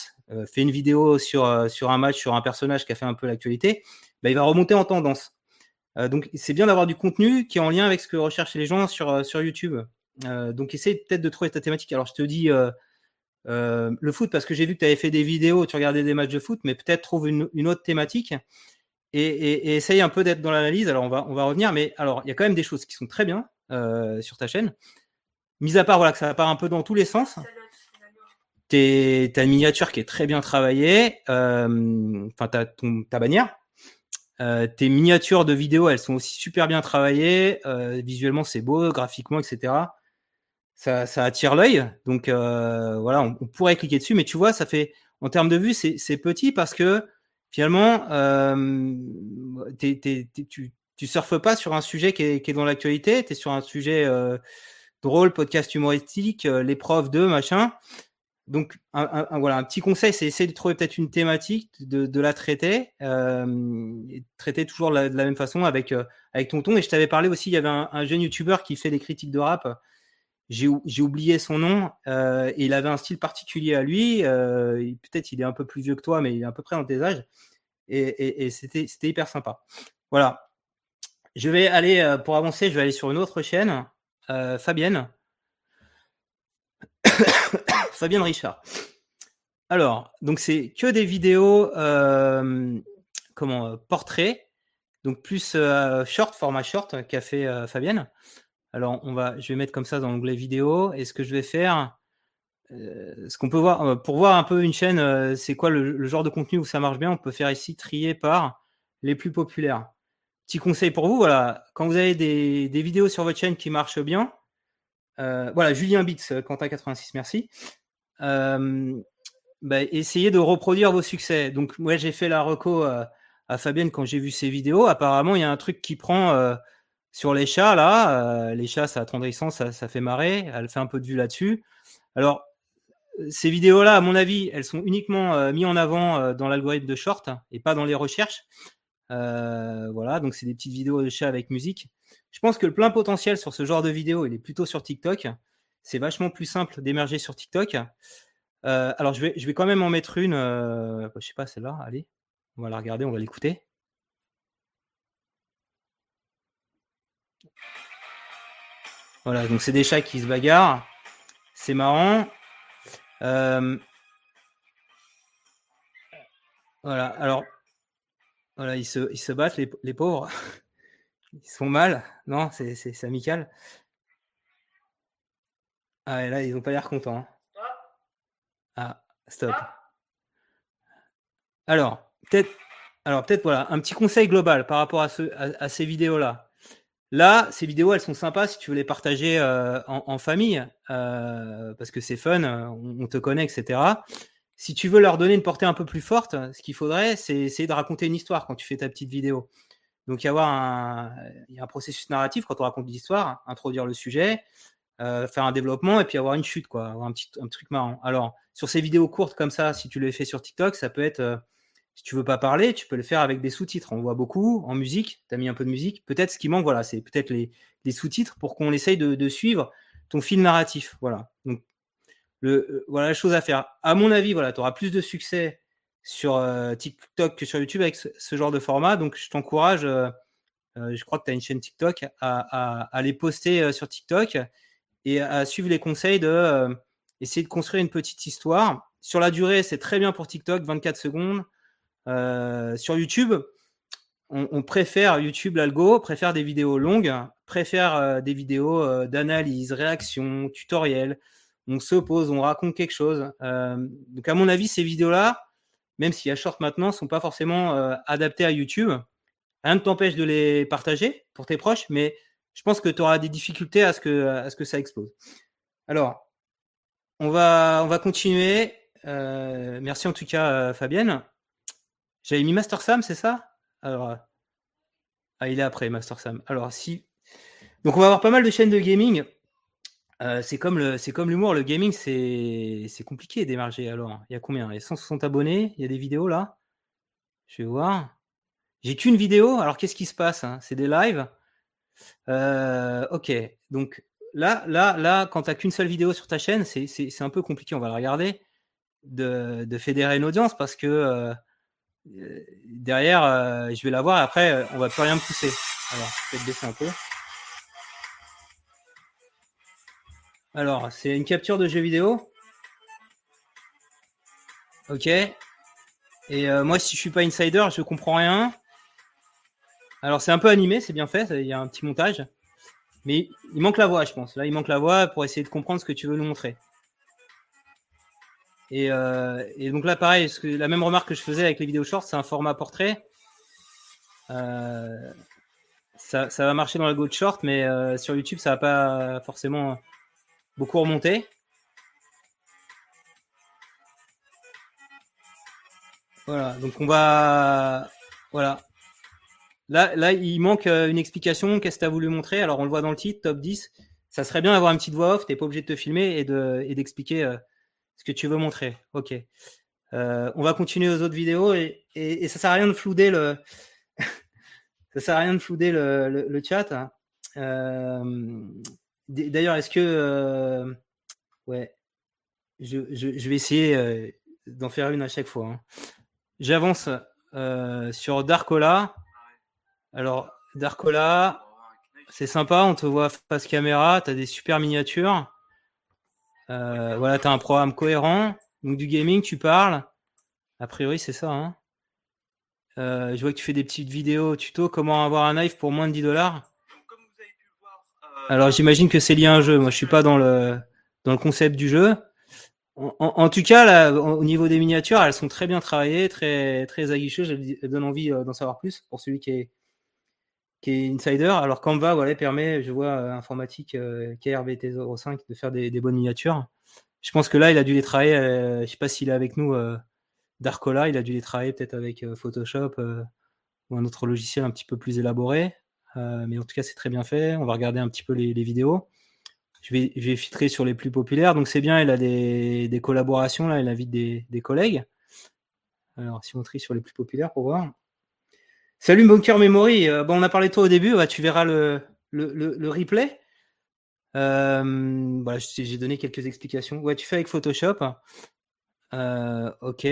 fait une vidéo sur, euh, sur un match, sur un personnage qui a fait un peu l'actualité, bah, il va remonter en tendance. Euh, donc c'est bien d'avoir du contenu qui est en lien avec ce que recherchent les gens sur, sur YouTube. donc essaye peut-être de trouver ta thématique. Alors je te dis le foot parce que j'ai vu que tu avais fait des vidéos, tu regardais des matchs de foot, mais peut-être trouve une, une, autre thématique et, et, et essaye un peu d'être dans l'analyse. Alors on va, on va revenir, mais alors il y a quand même des choses qui sont très bien sur ta chaîne. Mis à part voilà que ça part un peu dans tous les sens. T'as une miniature qui est très bien travaillée, euh, enfin t'as ta bannière. Euh, tes miniatures de vidéo, elles sont aussi super bien travaillées. Euh, visuellement, c'est beau, graphiquement, etc. ça, ça attire l'œil. Donc voilà, on, pourrait cliquer dessus, mais tu vois, ça fait en termes de vue, c'est petit parce que finalement, tu, tu surfes pas sur un sujet qui est, qui est dans l'actualité, tu es sur un sujet drôle, podcast humoristique, l'épreuve de machin. Donc, un, voilà, un petit conseil, c'est essayer de trouver peut-être une thématique, de, la traiter, euh, et traiter toujours de la, même façon avec, euh, avec Tonton. Et je t'avais parlé aussi, il y avait un, jeune youtubeur qui fait des critiques de rap. J'ai oublié son nom, euh, il avait un style particulier à lui. Euh, peut-être il est un peu plus vieux que toi, mais il est à peu près dans tes âges. Et, et, c'était hyper sympa. Voilà. Je vais aller, pour avancer, je vais aller sur une autre chaîne, Fabienne. Fabienne Richard. Alors, donc c'est que des vidéos, euh, comment, euh, portraits, donc plus euh, short, format short qu'a fait Fabienne. Alors, on va, je vais mettre comme ça dans l'onglet vidéo. Et ce que je vais faire, ce qu'on peut voir, pour voir un peu une chaîne, c'est quoi le, genre de contenu où ça marche bien, on peut faire ici trier par les plus populaires. Petit conseil pour vous, voilà, quand vous avez des, vidéos sur votre chaîne qui marchent bien, voilà, Julien Bits, Quentin86, merci. Euh, essayez de reproduire vos succès. Donc, moi, j'ai fait la reco à, à Fabienne quand j'ai vu ses vidéos. Apparemment, il y a un truc qui prend euh, sur les chats, là. Euh, les chats, ça attendrissant, ça, ça fait marrer. Elle fait un peu de vue là-dessus. Alors, ces vidéos-là, à mon avis, elles sont uniquement euh, mises en avant euh, dans l'algorithme de short et pas dans les recherches. Euh, voilà, donc c'est des petites vidéos de chats avec musique. Je pense que le plein potentiel sur ce genre de vidéo, il est plutôt sur TikTok. C'est vachement plus simple d'émerger sur TikTok. Euh, alors, je vais, je vais quand même en mettre une. Euh, je sais pas, celle-là. Allez, on va la regarder, on va l'écouter. Voilà, donc c'est des chats qui se bagarrent. C'est marrant. Euh, voilà, alors, voilà, ils se, ils se battent, les, les pauvres. Ils se font mal. Non, c'est amical. Ah, et là, ils n'ont pas l'air contents. hein. Ah, stop. Alors, peut-être, alors peut-être voilà, un petit conseil global par rapport à, ce, à, à ces vidéos-là. Là, ces vidéos, elles sont sympas si tu veux les partager euh, en, en, famille, euh, parce que c'est fun, on, on, te connaît, etc. Si tu veux leur donner une portée un peu plus forte, ce qu'il faudrait, c'est essayer de raconter une histoire quand tu fais ta petite vidéo. Donc, il y, avoir un, il y a un processus narratif quand on raconte l'histoire, introduire le sujet, euh, faire un développement et puis avoir une chute, quoi, avoir un petit un truc marrant. Alors, sur ces vidéos courtes comme ça, si tu les fais sur TikTok, ça peut être, euh, si tu veux pas parler, tu peux le faire avec des sous-titres. On voit beaucoup en musique, tu as mis un peu de musique. Peut-être ce qui manque, voilà, c'est peut-être les, sous-titres pour qu'on essaye de, suivre ton fil narratif. Voilà. Donc, le, euh, voilà la chose à faire. À mon avis, voilà, tu auras plus de succès sur TikTok que sur YouTube avec ce, genre de format. Donc, je t'encourage, je crois que tu as une chaîne TikTok, à les poster sur TikTok et à suivre les conseils de euh, essayer de construire une petite histoire. Sur la durée, c'est très bien pour TikTok, 24 secondes. Euh, sur YouTube, on, préfère YouTube, l'algo, préfère des vidéos longues, préfère euh, des vidéos d'analyse, réaction, tutoriel. On se pose, on raconte quelque chose. Donc, à mon avis, ces vidéos-là, même y a short maintenant, sont pas forcément adaptées à YouTube. Rien ne t'empêche de les partager pour tes proches, mais je pense que tu auras des difficultés à ce que, ça explose. Alors, on va, on va continuer. Euh, merci en tout cas, euh, Fabienne. J'avais mis Master Sam, c'est ça? Alors, ah, il est après Master Sam. Alors, si. Donc, on va avoir pas mal de chaînes de gaming. Euh, c'est comme l'humour. Le gaming, c'est, compliqué d'émerger. Alors, il y a combien? Il y a 160 abonnés. Il y a des vidéos là? Je vais voir. J'ai qu'une vidéo. Alors, qu'est-ce qui se passe hein? C'est des lives? Euh, ok, donc là, là, là, quand tu n'as qu'une seule vidéo sur ta chaîne, c'est un peu compliqué, on va le regarder, de, de fédérer une audience parce que euh, derrière, euh, je vais la voir et après, on va plus rien pousser. Alors, peut-être baisser un peu. Alors, c'est une capture de jeu vidéo. Ok. Et moi, si je suis pas insider, je comprends rien. Alors c'est un peu animé, c'est bien fait, il y a un petit montage. Mais il manque la voix, je pense. Là, il manque la voix pour essayer de comprendre ce que tu veux nous montrer. Et, euh, donc là, pareil, la même remarque que je faisais avec les vidéos shorts, c'est un format portrait. Euh, ça, va marcher dans la go short, mais euh, sur YouTube, ça va pas forcément beaucoup remonté. Voilà, donc on va. Voilà. Là, il manque euh, une explication. Qu'est-ce que tu as voulu montrer? Alors, on le voit dans le titre, top 10. Ça serait bien d'avoir une petite voix off. Tu pas obligé de te filmer et de et d'expliquer euh, ce que tu veux montrer. Ok. Euh, on va continuer aux autres vidéos et, ça sert à rien de flouder le. ça sert à rien de flouder le, chat. Hein. D'ailleurs, est-ce que. ouais. Je, vais essayer d'en faire une à chaque fois. Hein. J'avance sur Darkola. Alors, Darkola, c'est sympa, on te voit face caméra, tu as des super miniatures. Euh, voilà, tu as un programme cohérent. Donc, du gaming, tu parles. A priori, c'est ça. Hein. Euh, je vois que tu fais des petites vidéos tuto comment avoir un knife pour moins de 10 dollars? Alors, j'imagine que c'est lié à un jeu. Moi, je suis pas dans le, concept du jeu. En, tout cas, au niveau des miniatures, elles sont très bien travaillées, très très aguicheuses. Elles, donnent envie euh, d'en savoir plus pour celui qui est qui est insider. Alors Canva, voilà, permet, je vois, euh, informatique euh, KRBT05 de faire des, bonnes miniatures. Je pense que là, il a dû les travailler. Euh, je sais pas s'il est avec nous, euh, Darkola. Il a dû les travailler peut-être avec euh, Photoshop ou un autre logiciel un petit peu plus élaboré. mais en tout cas, c'est très bien fait. On va regarder un petit peu les, vidéos je vais, filtrer sur les plus populaires. Donc c'est bien, il a des, des, collaborations, là, il invite des, des, collègues. Alors si on trie sur les plus populaires pour voir. Salut Bunker Memory, euh, bon, on a parlé de toi au début, ouais, tu verras le, replay. Euh, j'ai donné quelques explications. Ouais, tu fais avec Photoshop. Euh, ok.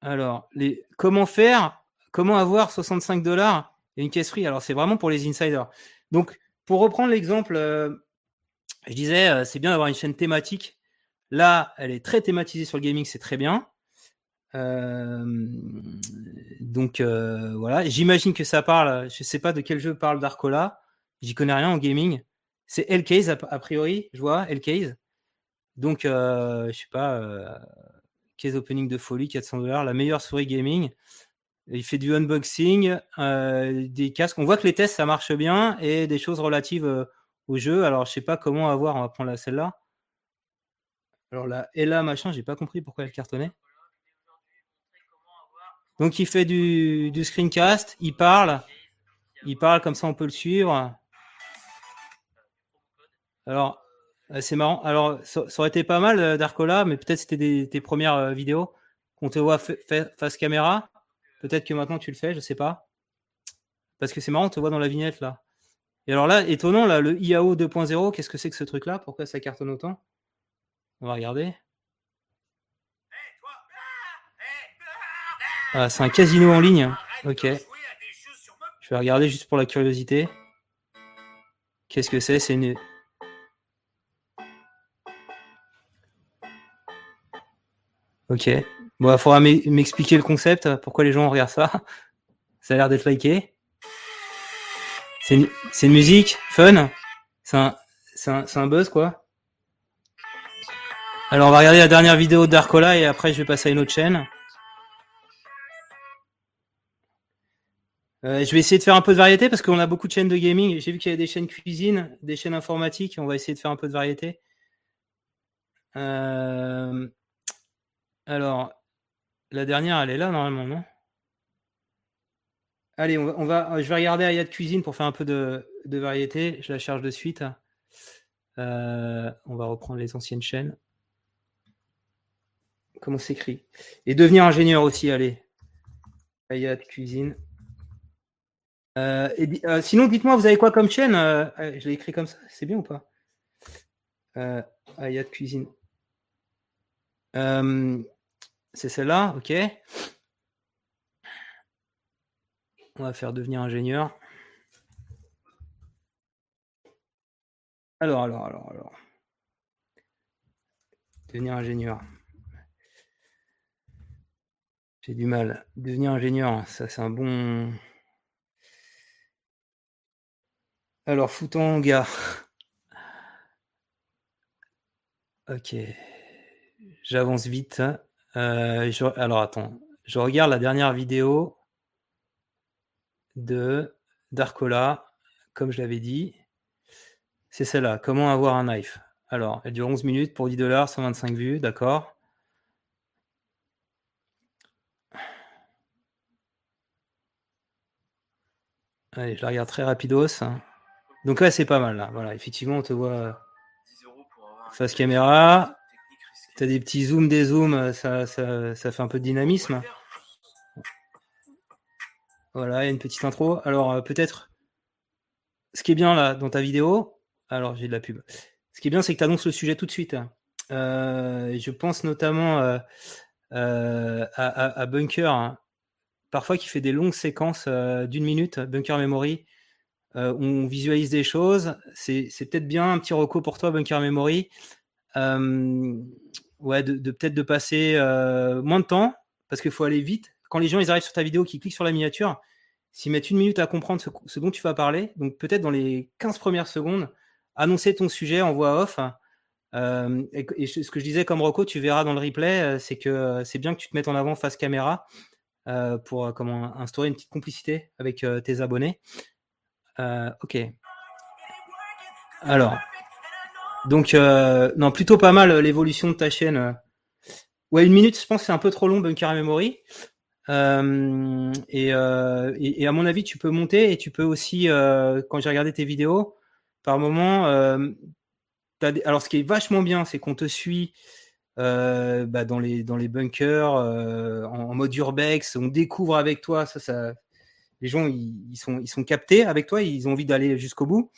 Alors, comment faire Comment avoir 65 dollars et une caisse free? Alors, c'est vraiment pour les insiders. Donc, pour reprendre l'exemple, je disais, c'est bien d'avoir une chaîne thématique. Là, elle est très thématisée sur le gaming, c'est très bien. Euh, donc voilà, j'imagine que ça parle. Je sais pas de quel jeu parle Darkola. J'y connais rien en gaming. C'est L-Case a, priori, je vois L-Case. Donc je sais pas, case opening de folie, 400 dollars, la meilleure souris gaming. Il fait du unboxing, euh, des casques. On voit que les tests, ça marche bien et des choses relatives euh, au jeu. Alors, je sais pas comment avoir. On va prendre la celle-là. Alors là, et là, machin, j'ai pas compris pourquoi elle cartonnait. Donc, il fait du, du screencast, il parle. Il parle, comme ça, on peut le suivre. Alors, euh, c'est marrant. Alors, ça, aurait été pas mal, euh, Darkola, mais peut-être c'était tes premières vidéos qu'on te voit face caméra. Peut-être que maintenant tu le fais, je sais pas. Parce que c'est marrant, on te voit dans la vignette là. Et alors là, étonnant, là, le IAO 2.0, qu'est-ce que c'est que ce truc-là? Pourquoi ça cartonne autant? On va regarder. Ah, c'est un casino en ligne. Ok. Je vais regarder juste pour la curiosité. Qu'est-ce que c'est? C'est une. Ok. Bon, il faudra m'expliquer le concept, pourquoi les gens regardent ça? Ça a l'air d'être liké. C'est une, une, musique, fun? C'est un, un, un, buzz, quoi? Alors, on va regarder la dernière vidéo d'Arcola et après, je vais passer à une autre chaîne. Euh, je vais essayer de faire un peu de variété parce qu'on a beaucoup de chaînes de gaming. J'ai vu qu'il y avait des chaînes cuisine, des chaînes informatiques. On va essayer de faire un peu de variété. Euh, alors, la dernière, elle est là normalement, non? Allez, on va, va, je vais regarder Ayat Cuisine pour faire un peu de, variété. Je la charge de suite. Euh, on va reprendre les anciennes chaînes. Comment s'écrit? Et devenir ingénieur aussi, allez. Ayat Cuisine. Euh, et, euh, sinon, dites-moi, vous avez quoi comme chaîne euh, Je l'ai écrit comme ça, c'est bien ou pas? Euh, Ayat Cuisine. C'est celle-là, ok. On va faire devenir ingénieur. Alors, alors, alors, alors. Devenir ingénieur. J'ai du mal. Devenir ingénieur, ça c'est un bon. Alors, fouton gars. Ok. J'avance vite. Euh, je, alors attends, je regarde la dernière vidéo de Darkola, comme je l'avais dit. C'est celle-là. Comment avoir un knife? Alors, elle dure 11 minutes pour 10 dollars, 125 vues, d'accord? Allez, je la regarde très rapidos. Donc là, c'est pas mal. Là. Voilà, effectivement, on te voit face caméra. Tu as des petits zooms, des zooms, ça, ça, ça, fait un peu de dynamisme. Voilà, il y a une petite intro. Alors, euh, peut-être, ce qui est bien là dans ta vidéo, alors j'ai de la pub. Ce qui est bien, c'est que tu annonces le sujet tout de suite. Euh, je pense notamment euh, à, Bunker, hein. parfois qui fait des longues séquences d'une minute, Bunker Memory. On visualise des choses. C'est peut-être bien un petit recours pour toi, Bunker Memory. ouais, de, peut-être de passer moins de temps, parce qu'il faut aller vite. Quand les gens arrivent sur ta vidéo, qui cliquent sur la miniature, s'ils mettent une minute à comprendre ce, dont tu vas parler, donc peut-être dans les 15 premières secondes, annoncer ton sujet en voix off. Euh, et, ce que je disais comme Rocco, tu verras dans le replay, euh, c'est que euh, c'est bien que tu te mettes en avant face caméra pour comment instaurer une petite complicité avec tes abonnés. Ok. Alors, donc non, plutôt pas mal l'évolution de ta chaîne. Ouais, une minute, je pense c'est un peu trop long, Bunker Memory. Euh, euh, et, et, à mon avis, tu peux monter et tu peux aussi, euh, quand j'ai regardé tes vidéos, par moment, alors ce qui est vachement bien, c'est qu'on te suit bah, dans les dans les bunkers en, mode urbex, on découvre avec toi, ça, ça les gens ils, sont captés avec toi, ils ont envie d'aller jusqu'au bout.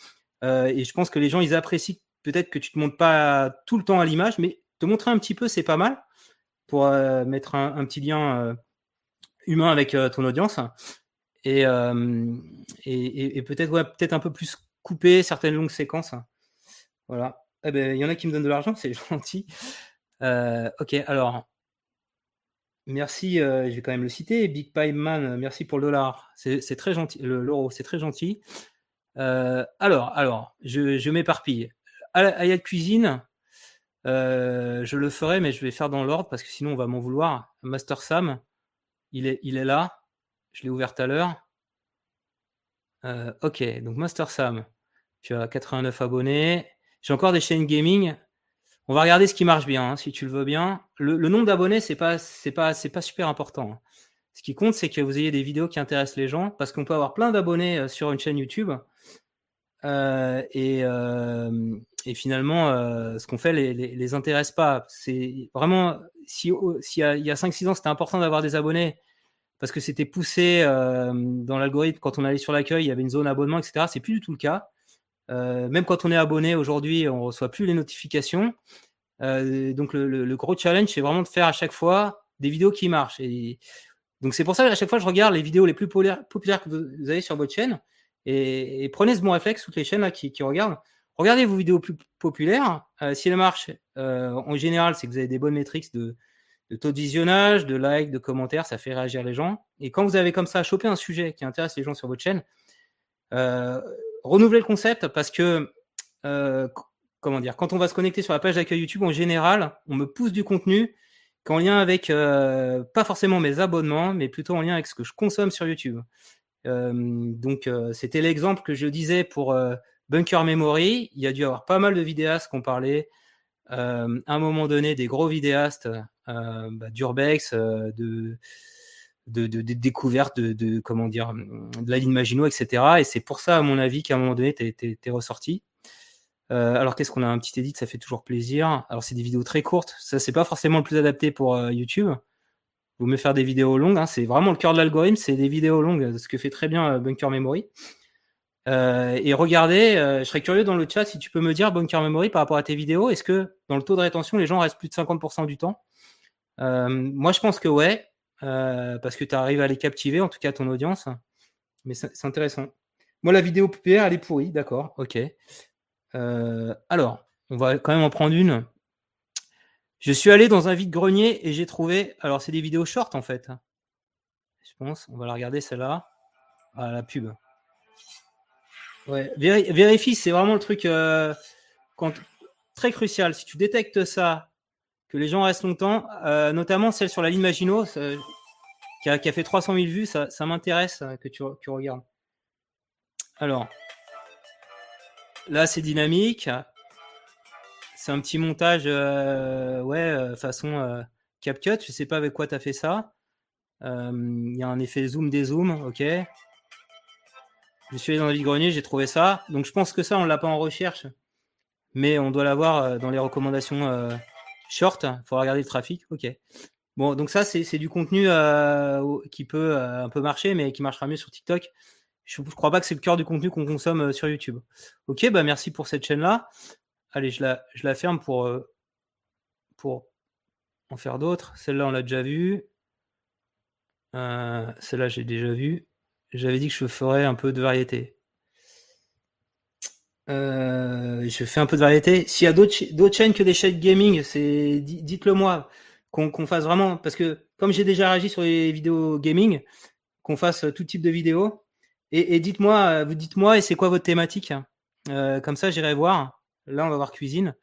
et je pense que les gens ils apprécient peut-être que tu te montres pas tout le temps à l'image, mais te montrer un petit peu, c'est pas mal pour mettre un, petit lien humain avec euh, ton audience et, euh, peut-être ouais, peut-être un peu plus couper certaines longues séquences. Voilà. Eh ben, il y en a qui me donnent de l'argent, c'est gentil. Euh, ok, alors. Merci, je vais quand même le citer. Big Pie Man, merci pour le dollar. C'est très gentil. L'euro, c'est très gentil. alors, alors, je, m'éparpille. Ayat Cuisine, je le ferai, mais je vais faire dans l'ordre parce que sinon on va m'en vouloir. Master Sam, il est, il est là. Je l'ai ouvert à l'heure. Euh, ok, donc Master Sam, tu as 89 abonnés. J'ai encore des chaînes gaming. On va regarder ce qui marche bien, hein, si tu le veux bien. Le, nombre d'abonnés, c'est pas, c'est pas, c'est pas super important. Ce qui compte, c'est que vous ayez des vidéos qui intéressent les gens, parce qu'on peut avoir plein d'abonnés euh, sur une chaîne YouTube. Euh, et, et, finalement, ce qu'on fait les, les, intéresse pas. C'est vraiment si s'il y a, a 5-6 ans, c'était important d'avoir des abonnés parce que c'était poussé euh, dans l'algorithme quand on allait sur l'accueil, il y avait une zone abonnement, etc. C'est plus du tout le cas. Euh, même quand on est abonné aujourd'hui, on reçoit plus les notifications. Euh, donc le, gros challenge, c'est vraiment de faire à chaque fois des vidéos qui marchent. Donc c'est pour ça qu'à chaque fois, je regarde les vidéos les plus populaires, que vous avez sur votre chaîne. Et, prenez ce bon réflexe, toutes les chaînes qui, regardent. Regardez vos vidéos plus populaires. si elles marchent, en général, c'est que vous avez des bonnes métriques de, taux de visionnage, de likes, de commentaires, ça fait réagir les gens. Et quand vous avez comme ça chopé un sujet qui intéresse les gens sur votre chaîne, euh, renouvelez le concept parce que, euh, comment dire, quand on va se connecter sur la page d'accueil YouTube, en général, on me pousse du contenu qu'en lien avec, euh, pas forcément mes abonnements, mais plutôt en lien avec ce que je consomme sur YouTube. donc, c'était l'exemple que je disais pour Bunker Memory. Il y a dû avoir pas mal de vidéastes qui ont parlé à un moment donné des gros vidéastes euh, bah, d'urbex, euh, de, de, de, de découverte de, comment dire de la ligne Maginot, etc. Et c'est pour ça, à mon avis, qu'à un moment donné, tu es, ressorti. Euh, alors qu'est-ce qu'on a? Un petit edit, ça fait toujours plaisir. Alors c'est des vidéos très courtes, ça c'est pas forcément le plus adapté pour YouTube. Vous me faire des vidéos longues, hein. c'est vraiment le cœur de l'algorithme, c'est des vidéos longues, ce que fait très bien Bunker Memory. et regardez, je serais curieux dans le chat si tu peux me dire Bunker Memory par rapport à tes vidéos, est-ce que dans le taux de rétention les gens restent plus de 50% du temps? Euh, moi, je pense que ouais, euh, parce que tu arrives à les captiver, en tout cas ton audience. Mais c'est intéressant. Moi, la vidéo populaire, elle est pourrie, d'accord, ok. Euh, alors, on va quand même en prendre une. Je suis allé dans un vide-grenier et j'ai trouvé. Alors, c'est des vidéos short en fait. Je pense. On va la regarder celle-là. Ah, la pub. Ouais. vérifie, c'est vraiment le truc quand... très crucial. Si tu détectes ça que les gens restent longtemps, euh, notamment celle sur la ligne Maginot, qui, a, fait 300 000 vues, ça, m'intéresse euh, que tu, regardes. Alors, là, c'est dynamique. C'est un petit montage, euh, ouais, euh, façon euh, CapCut. Je sais pas avec quoi tu as fait ça. Il y a un effet zoom dézoom, ok. Je suis allé dans le vide-grenier, j'ai trouvé ça. Donc je pense que ça, on l'a pas en recherche, mais on doit l'avoir dans les recommandations short. Il faudra regarder le trafic, ok. Bon, donc ça, c'est du contenu qui peut un peu marcher, mais qui marchera mieux sur TikTok. Je ne crois pas que c'est le cœur du contenu qu'on consomme sur YouTube. Ok, bah merci pour cette chaîne-là. Allez, je la, je la ferme pour, euh, pour en faire d'autres. Celle-là, on l'a déjà vue. Euh, celle-là, j'ai déjà vue. J'avais dit que je ferais un peu de variété. Euh, je fais un peu de variété. S'il y a d'autres chaînes que des chaînes gaming, c'est dites-le moi. Qu'on fasse vraiment. Parce que comme j'ai déjà réagi sur les vidéos gaming, qu'on fasse tout type de vidéos. Et, dites-moi, vous dites-moi, et c'est quoi votre thématique Comme ça, j'irai voir. Là, on va voir cuisine.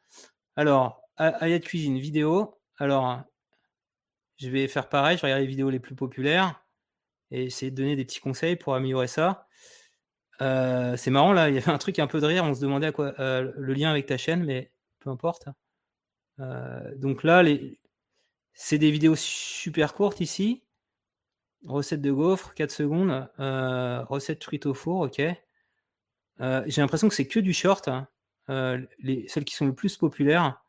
Alors, de cuisine, vidéo. Alors, je vais faire pareil, je vais regarder les vidéos les plus populaires et essayer de donner des petits conseils pour améliorer ça. Euh, c'est marrant, là, il y avait un truc un peu de rire, on se demandait à quoi euh, le lien avec ta chaîne, mais peu importe. Euh, donc là, les... c'est des vidéos super courtes ici. Recette de gaufre, 4 secondes. recette truite au four, ok. J'ai l'impression que c'est que du short. Hein. Les, celles qui sont le plus populaires.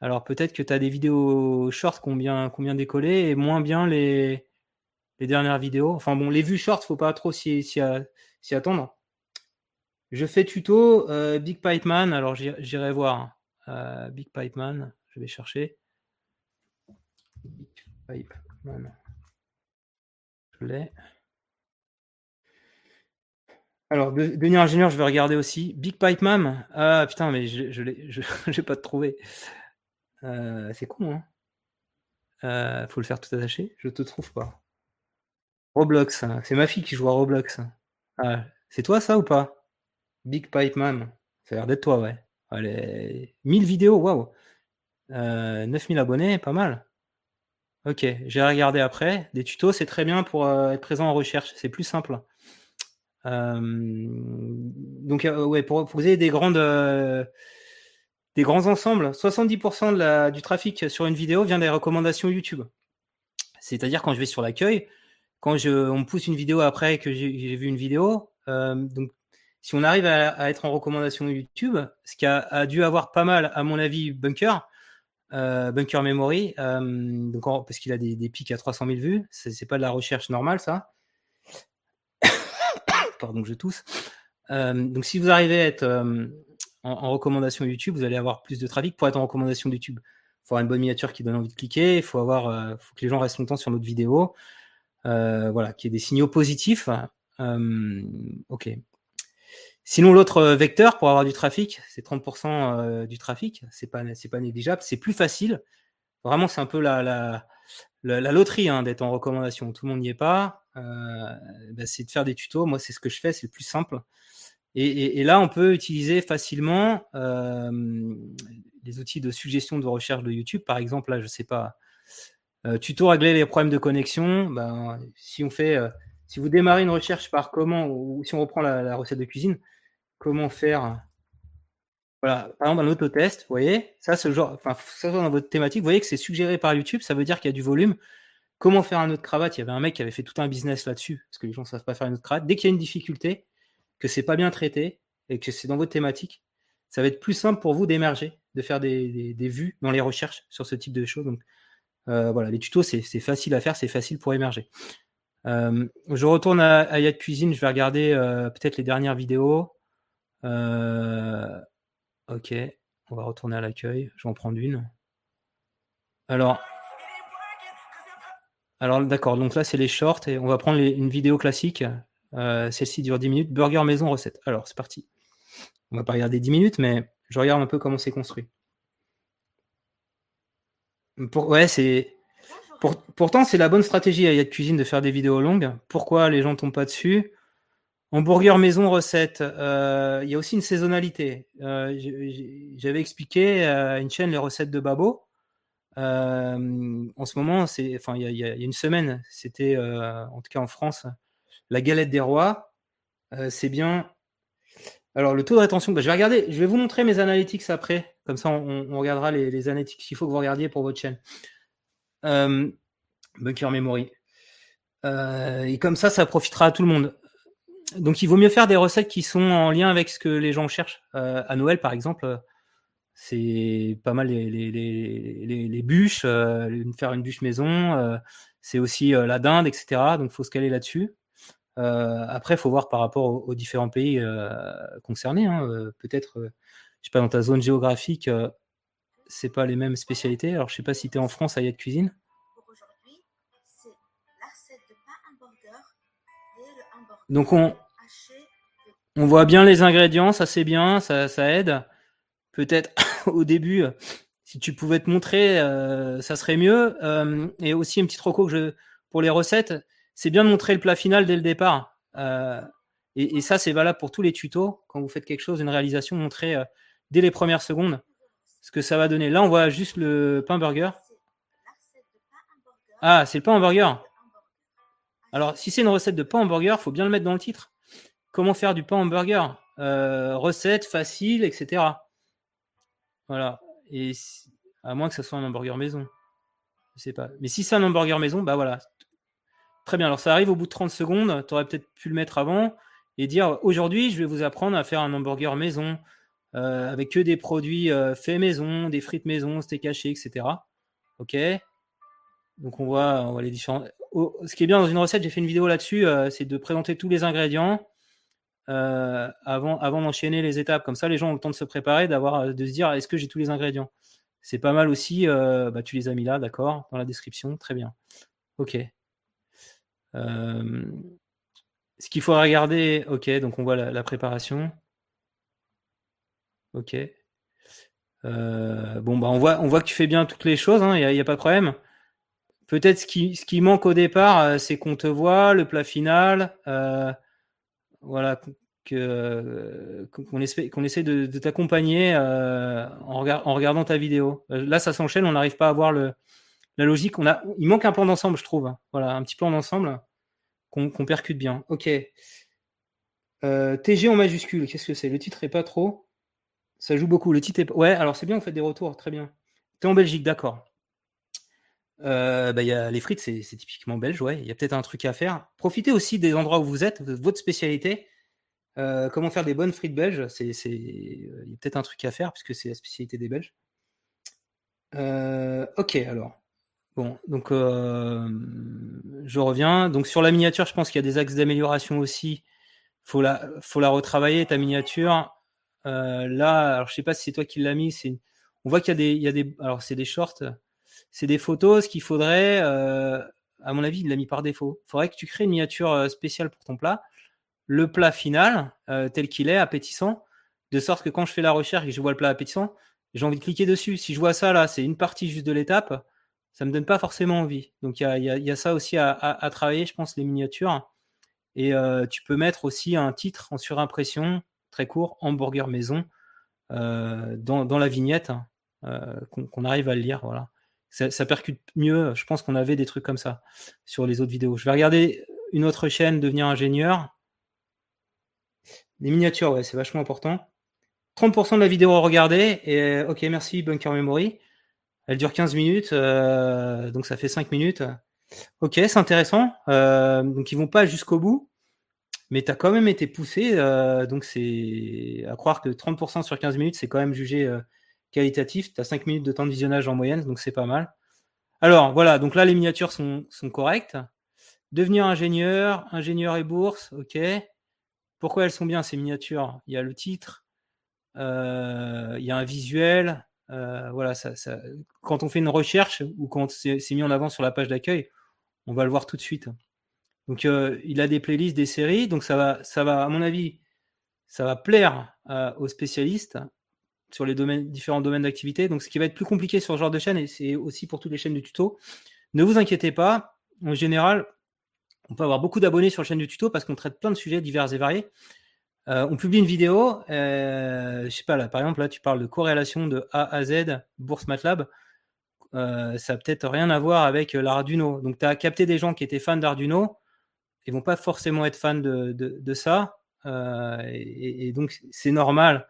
Alors peut-être que tu as des vidéos short qui ont bien, décollé et moins bien les, les dernières vidéos. Enfin bon, les vues short, faut pas trop s'y attendre. Je fais tuto euh, Big Pipe Man. Alors j'irai voir euh, Big Pipe Man. Je vais chercher. Big Pipe Man. Je l'ai. Alors, devenir ingénieur, je vais regarder aussi. Big Pipe Mam. Ah putain, mais je je vais pas te trouver. Euh, c'est con, hein. Euh, faut le faire tout attaché. Je te trouve pas. Roblox, hein. c'est ma fille qui joue à Roblox. Ah, c'est toi ça ou pas? Big Pipe Mam. Ça a l'air d'être toi, ouais. Allez, 1000 vidéos, waouh. 9000 euh, abonnés, pas mal. Ok, j'ai regardé après. Des tutos, c'est très bien pour être présent en recherche. C'est plus simple. Euh, donc, euh, ouais, pour, pour des grandes euh, des grands ensembles, 70% de la, du trafic sur une vidéo vient des recommandations YouTube. C'est-à-dire quand je vais sur l'accueil, quand je, on me pousse une vidéo après que j'ai vu une vidéo, euh, donc si on arrive à, être en recommandation YouTube, ce qui a, dû avoir pas mal, à mon avis, Bunker, euh, Bunker Memory, euh, donc parce qu'il a des, pics à 300 000 vues, c'est pas de la recherche normale ça pardon, je tousse. Donc, si vous arrivez à être en, recommandation YouTube, vous allez avoir plus de trafic. Pour être en recommandation YouTube, il faut avoir une bonne miniature qui donne envie de cliquer. Il faut avoir, faut que les gens restent longtemps sur notre vidéo. Voilà, qu'il y ait des signaux positifs. ok. Sinon, l'autre vecteur pour avoir du trafic, c'est 30% du trafic. C'est pas, c'est pas négligeable. C'est plus facile. Vraiment, c'est un peu la, la, la, loterie hein, d'être en recommandation. Tout le monde n'y est pas. Euh, bah, c'est de faire des tutos. Moi, c'est ce que je fais, c'est le plus simple. Et, là, on peut utiliser facilement euh, les outils de suggestion de recherche de YouTube. Par exemple, là, je sais pas, euh, tuto régler les problèmes de connexion. Ben, si on fait, si vous démarrez une recherche par comment, ou si on reprend la, recette de cuisine, comment faire voilà, par exemple, un autotest, vous voyez, ça, ce genre, enfin, ça dans votre thématique, vous voyez que c'est suggéré par YouTube, ça veut dire qu'il y a du volume. Comment faire un autre cravate? Il y avait un mec qui avait fait tout un business là-dessus, parce que les gens ne savent pas faire une autre cravate. Dès qu'il y a une difficulté, que c'est pas bien traité et que c'est dans votre thématique, ça va être plus simple pour vous d'émerger, de faire des, vues dans les recherches sur ce type de choses. Donc euh, voilà, les tutos, c'est facile à faire, c'est facile pour émerger. Euh, je retourne à, à Yad Cuisine, je vais regarder euh, peut-être les dernières vidéos. ok, on va retourner à l'accueil, je vais en prendre une. Alors, alors d'accord, donc là c'est les shorts et on va prendre une vidéo classique. Celle-ci dure 10 minutes. Burger maison recette. Alors c'est parti. On va pas regarder 10 minutes, mais je regarde un peu comment c'est construit. Ouais, c'est. pourtant, c'est la bonne stratégie à Yad Cuisine de faire des vidéos longues. Pourquoi les gens tombent pas dessus? En burger maison recette, euh, il y a aussi une saisonnalité. Euh, j'avais expliqué à une chaîne les recettes de Babo. Euh, en ce moment, c'est, enfin, il y, a une semaine, c'était, en tout cas en France, la galette des rois. C'est bien Alors, le taux de rétention, bah, je vais regarder, je vais vous montrer mes analytics après. Comme ça, on, regardera les, analytics qu'il faut que vous regardiez pour votre chaîne. Euh, Bunker Memory. Euh, et comme ça, ça profitera à tout le monde. Donc, il vaut mieux faire des recettes qui sont en lien avec ce que les gens cherchent. Euh, à Noël, par exemple, c'est pas mal les, les, bûches, faire une bûche maison. c'est aussi la dinde, etc. Donc, il faut se caler là-dessus. Après, il faut voir par rapport aux, différents pays concernés. Hein, peut-être, je sais pas, dans ta zone géographique, c'est pas les mêmes spécialités? Alors, je sais pas si tu es en France à de Cuisine. Donc, on, on voit bien les ingrédients, ça c'est bien, ça, ça aide. Peut-être au début, si tu pouvais te montrer, ça serait mieux. et aussi, reco que je, pour les recettes, c'est bien de montrer le plat final dès le départ. Euh, et, ça, c'est valable pour tous les tutos. Quand vous faites quelque chose, une réalisation, montrer euh, dès les premières secondes ce que ça va donner. Là, on voit juste le pain burger. Ah, c'est le pain en burger. Alors, si c'est une recette de pain en burger, faut bien le mettre dans le titre. Comment faire du pain en burger euh, Recette facile, etc. Voilà. Et à moins que ça soit un hamburger maison. Je sais pas. Mais si c'est un hamburger maison, bah voilà, Très bien. Alors, ça arrive au bout de 30 secondes. Tu aurais peut-être pu le mettre avant et dire aujourd'hui, je vais vous apprendre à faire un hamburger maison euh, avec que des produits euh, faits maison, des frites maison, steak haché, etc. Ok. Donc, on voit, on voit les différents. ce qui est bien dans une recette, j'ai fait une vidéo là-dessus, euh, c'est de présenter tous les ingrédients avant, d'enchaîner les étapes. Comme ça, les gens ont le temps de se préparer, d'avoir, de se dire est-ce que j'ai tous les ingrédients? C'est pas mal aussi. bah, tu les as mis là, d'accord, dans la description. Très bien. Ok. Ce qu'il faut regarder, ok, donc on voit la, préparation. Ok. Euh, bon, bah on voit, que tu fais bien toutes les choses, il hein, n'y a, pas de problème. Peut-être ce qui, manque au départ, euh, c'est qu'on te voit, le plat final, voilà, qu'on essaie, qu'on de, t'accompagner en, regardant ta vidéo. Là, ça s'enchaîne, on n'arrive pas à voir le, la logique. On il manque un plan d'ensemble, je trouve. Voilà, un petit plan d'ensemble qu'on percute bien. Ok. Euh, TG en majuscule, qu'est-ce que c'est? Le titre est pas trop. Ça joue beaucoup. Le titre est. Ouais, alors c'est bien, vous faites des retours, très bien. T'es en Belgique, d'accord. Euh, bah, y a les frites, c'est typiquement belge, ouais. Il y a peut-être un truc à faire. Profitez aussi des endroits où vous êtes, votre spécialité. Euh, comment faire des bonnes frites belges c'est, Il y a peut-être un truc à faire, puisque c'est la spécialité des Belges. ok, alors. Bon, donc euh, je reviens. Donc sur la miniature, je pense qu'il y a des axes d'amélioration aussi. Faut faut la retravailler ta miniature. Euh, là, alors je sais pas si c'est toi qui l'as mis. C'est, on voit qu'il y a des, il y a des, alors c'est des shorts, c'est des photos. Ce qu'il faudrait, euh, à mon avis, il l'a mis par défaut. Il faudrait que tu crées une miniature spéciale pour ton plat, le plat final tel qu'il est, appétissant, de sorte que quand je fais la recherche et que je vois le plat appétissant, j'ai envie de cliquer dessus. Si je vois ça là, c'est une partie juste de l'étape ça me donne pas forcément envie. Donc il y a, ça aussi à, travailler, je pense, les miniatures. Et euh, tu peux mettre aussi un titre en surimpression très court, hamburger maison, euh, dans, la vignette, hein, euh, qu'on arrive à le lire. Voilà. Ça, percute mieux. Je pense qu'on avait des trucs comme ça sur les autres vidéos. Je vais regarder une autre chaîne, devenir ingénieur. Les miniatures, ouais, c'est vachement important. 30% de la vidéo regardée. Et ok, merci Bunker Memory. Elle dure 15 minutes, euh, donc ça fait 5 minutes. Ok, c'est intéressant. Euh, donc ils vont pas jusqu'au bout, mais tu as quand même été poussé. Euh, donc c'est à croire que 30% sur 15 minutes, c'est quand même jugé qualitatif. Tu as 5 minutes de temps de visionnage en moyenne, donc c'est pas mal. Alors voilà, donc là les miniatures sont, correctes. Devenir ingénieur, ingénieur et bourse, ok. Pourquoi elles sont bien ces miniatures? Il y a le titre, il y a un visuel, euh, voilà, ça, quand on fait une recherche ou quand c'est mis en avant sur la page d'accueil, on va le voir tout de suite. Donc, euh, il a des playlists, des séries, donc ça va, ça va, à mon avis, ça va plaire euh, aux spécialistes sur les différents domaines d'activité. Donc, ce qui va être plus compliqué sur ce genre de chaîne, et c'est aussi pour toutes les chaînes de tuto, ne vous inquiétez pas. En général, on peut avoir beaucoup d'abonnés sur la chaîne du tuto parce qu'on traite plein de sujets divers et variés. Euh, on publie une vidéo, euh, je sais pas là, par exemple là tu parles de corrélation de A à Z, bourse MATLAB, ça n'a peut-être rien à voir avec l'Arduino. Donc tu as capté des gens qui étaient fans d'Arduino, ils vont pas forcément être fans de, ça. euh, et, donc c'est normal.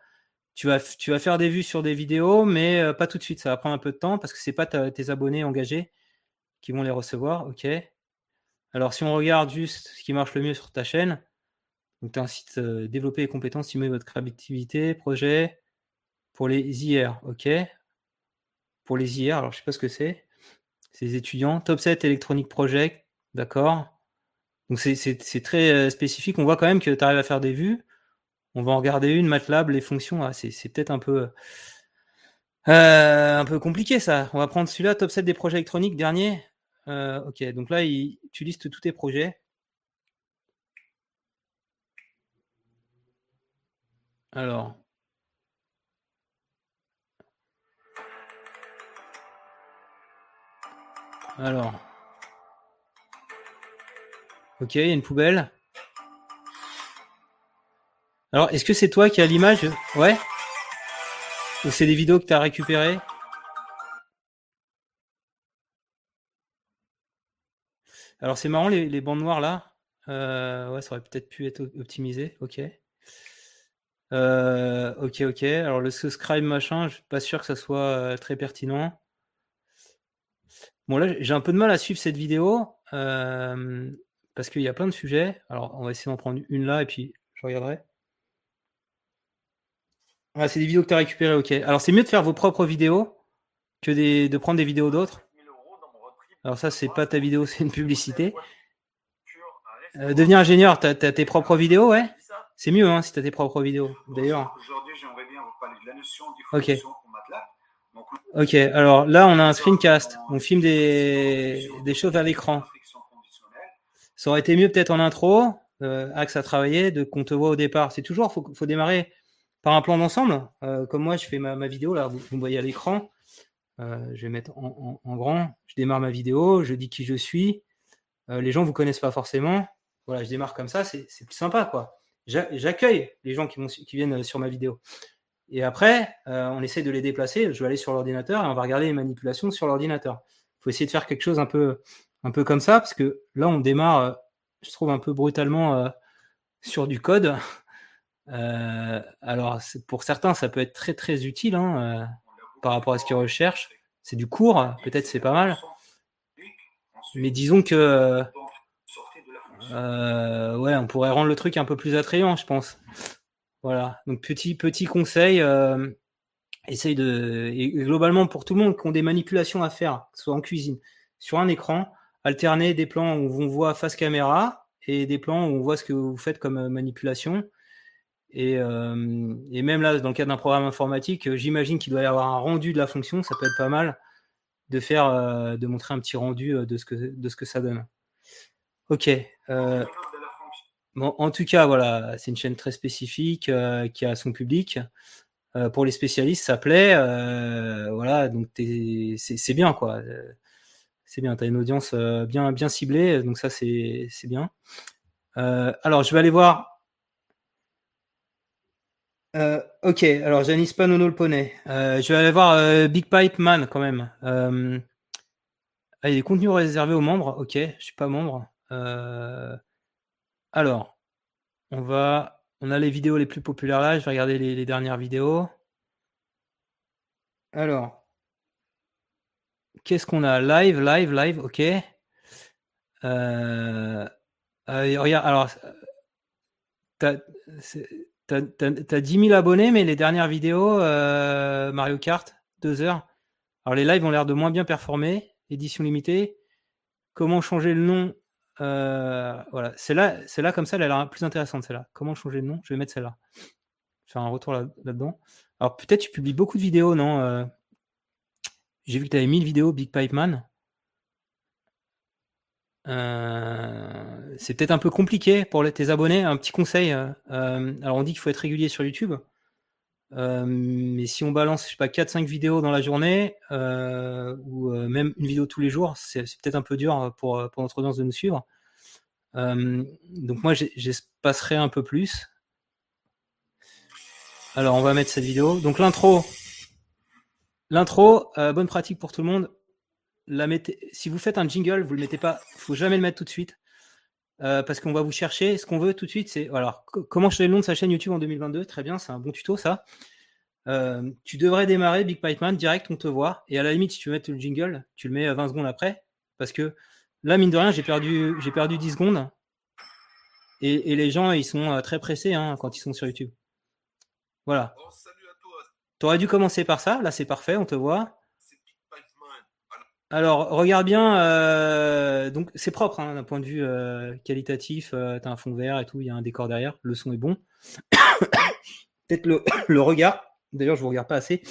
Tu vas, tu vas faire des vues sur des vidéos, mais euh, pas tout de suite. Ça va prendre un peu de temps parce que c'est pas tes abonnés engagés qui vont les recevoir. Ok. Alors si on regarde juste ce qui marche le mieux sur ta chaîne, donc tu as un site euh, développer les compétences, stimuler votre créativité, projet pour les IR. Ok. Pour les IR, alors je sais pas ce que c'est. C'est les étudiants. Top 7 Electronic Project. D'accord. Donc c'est- très euh, spécifique. On voit quand même que tu arrives à faire des vues. On va en regarder une, MATLAB, les fonctions. Ah, c'est peut-être un peu euh, un peu compliqué ça. On va prendre celui-là, top 7 des projets électroniques, dernier. Euh, ok, donc là, tu listes tous tes projets. Alors. Alors. Ok, il y a une poubelle. Alors, est-ce que c'est toi qui as l'image? Ouais Ou c'est des vidéos que tu as récupérées? Alors, c'est marrant, les, bandes noires là. Euh, ouais, ça aurait peut-être pu être optimisé. Ok. Euh, ok, ok. Alors, le subscribe machin, je suis pas sûr que ça soit euh, très pertinent. Bon, là, j'ai un peu de mal à suivre cette vidéo euh, parce qu'il y a plein de sujets. Alors, on va essayer d'en prendre une là et puis je regarderai. Ah, c'est des vidéos que tu as récupérées, ok. Alors, c'est mieux de faire vos propres vidéos que des- de prendre des vidéos d'autres. Alors, ça, c'est pas ta vidéo, c'est une publicité. Euh, devenir ingénieur, tu as, tes propres vidéos, ouais? C'est mieux hein, si tu as tes propres vidéos. D'ailleurs, Aujourd'hui, j'aimerais bien vous parler de la notion ok. Alors là, on a un screencast. On filme des, des choses à l'écran. Ça aurait été mieux peut-être en intro, euh, axe à travailler, de qu'on te voit au départ. C'est toujours, faut, faut démarrer par un plan d'ensemble. Euh, comme moi, je fais ma, vidéo là, vous, me voyez à l'écran. Euh, je vais mettre en, grand. Je démarre ma vidéo, je dis qui je suis. Les gens vous connaissent pas forcément. Voilà, je démarre comme ça, c'est plus sympa quoi. J'a- J'accueille les gens qui, qui viennent sur ma vidéo. Et après, on essaie de les déplacer. Je vais aller sur l'ordinateur et on va regarder les manipulations sur l'ordinateur. Il faut essayer de faire quelque chose un peu, un peu comme ça, parce que là, on démarre, euh, je trouve, un peu brutalement euh, sur du code. Euh, alors, pour certains, ça peut être très très utile hein, par rapport à ce qu'ils recherchent. C'est du cours, peut-être c'est pas mal. Mais disons que euh, ouais, on pourrait rendre le truc un peu plus attrayant, je pense. Voilà. Donc petit petit conseil, euh, essaye de et globalement pour tout le monde qui ont des manipulations à faire, que ce soit en cuisine, sur un écran, alterner des plans où on voit face caméra et des plans où on voit ce que vous faites comme euh, manipulation. Et, euh, et même là, dans le cadre d'un programme informatique, euh, j'imagine qu'il doit y avoir un rendu de la fonction. Ça peut être pas mal de faire, de montrer un petit rendu de ce que de ce que ça donne. Ok. Bon, en tout cas, voilà, c'est une chaîne très spécifique qui a son public. Pour les spécialistes, ça plaît. voilà, donc c'est bien, quoi. C'est bien, tu as une audience euh, bien, bien ciblée, donc ça, c'est bien. Euh, alors, je vais aller voir. Euh, ok, alors Janice Panono le poney. Je vais aller voir Big Pipe Man quand même. Ah, il y a contenus réservés aux membres. Ok, je suis pas membre. Alors, on va, on a les vidéos les plus populaires là. Je vais regarder les dernières vidéos. Alors, qu'est-ce qu'on a? Live, live, live. Ok. Euh, euh, regarde, alors, t'as, c'est- t'as 10 000 abonnés, mais les dernières vidéos, euh, Mario Kart, 2 heures. Alors, les lives ont l'air de moins bien performer. Édition limitée. Comment changer le nom Voilà, celle-là, celle-là comme ça, elle a l'air plus intéressante, celle-là. Comment changer le nom? Je vais mettre celle-là. Faire un retour là- là-dedans. Alors, peut-être tu publies beaucoup de vidéos, non J'ai vu que tu avais 1000 vidéos Big Pipe Man. Euh, c'est peut-être un peu compliqué pour tes abonnés. Un petit conseil. euh, euh, alors, on dit qu'il faut être régulier sur YouTube. Mais si on balance, je sais pas, 4-5 vidéos dans la journée, ou même une vidéo tous les jours, c'est peut-être un peu dur pour, pour notre audience de nous suivre. Donc moi, j'espacerai un peu plus. Alors, on va mettre cette vidéo. Donc l'intro, l'intro, euh, bonne pratique pour tout le monde. Si vous faites un jingle, vous le mettez pas, faut jamais le mettre tout de suite. euh, parce qu'on va vous chercher. Ce qu'on veut tout de suite, c'est alors co- comment changer le nom de sa chaîne YouTube en 2022. Très bien, c'est un bon tuto ça. Euh, tu devrais démarrer Big Pipeman direct, on te voit. Et à la limite, si tu veux mettre le jingle, tu le mets euh, 20 secondes après. Parce que là, mine de rien, j'ai perdu, j'ai perdu 10 secondes. Et, les gens, ils sont très pressés hein, quand ils sont sur YouTube. Voilà. Oh, à toi, Tu aurais dû commencer par ça. Là, c'est parfait, on te voit. Alors, regarde bien. euh, donc, c'est propre hein, d'un point de vue euh, qualitatif. Euh, tu as un fond vert et tout. Il y a un décor derrière. Le son est bon. Peut-être le, le regard. D'ailleurs, je vous regarde pas assez.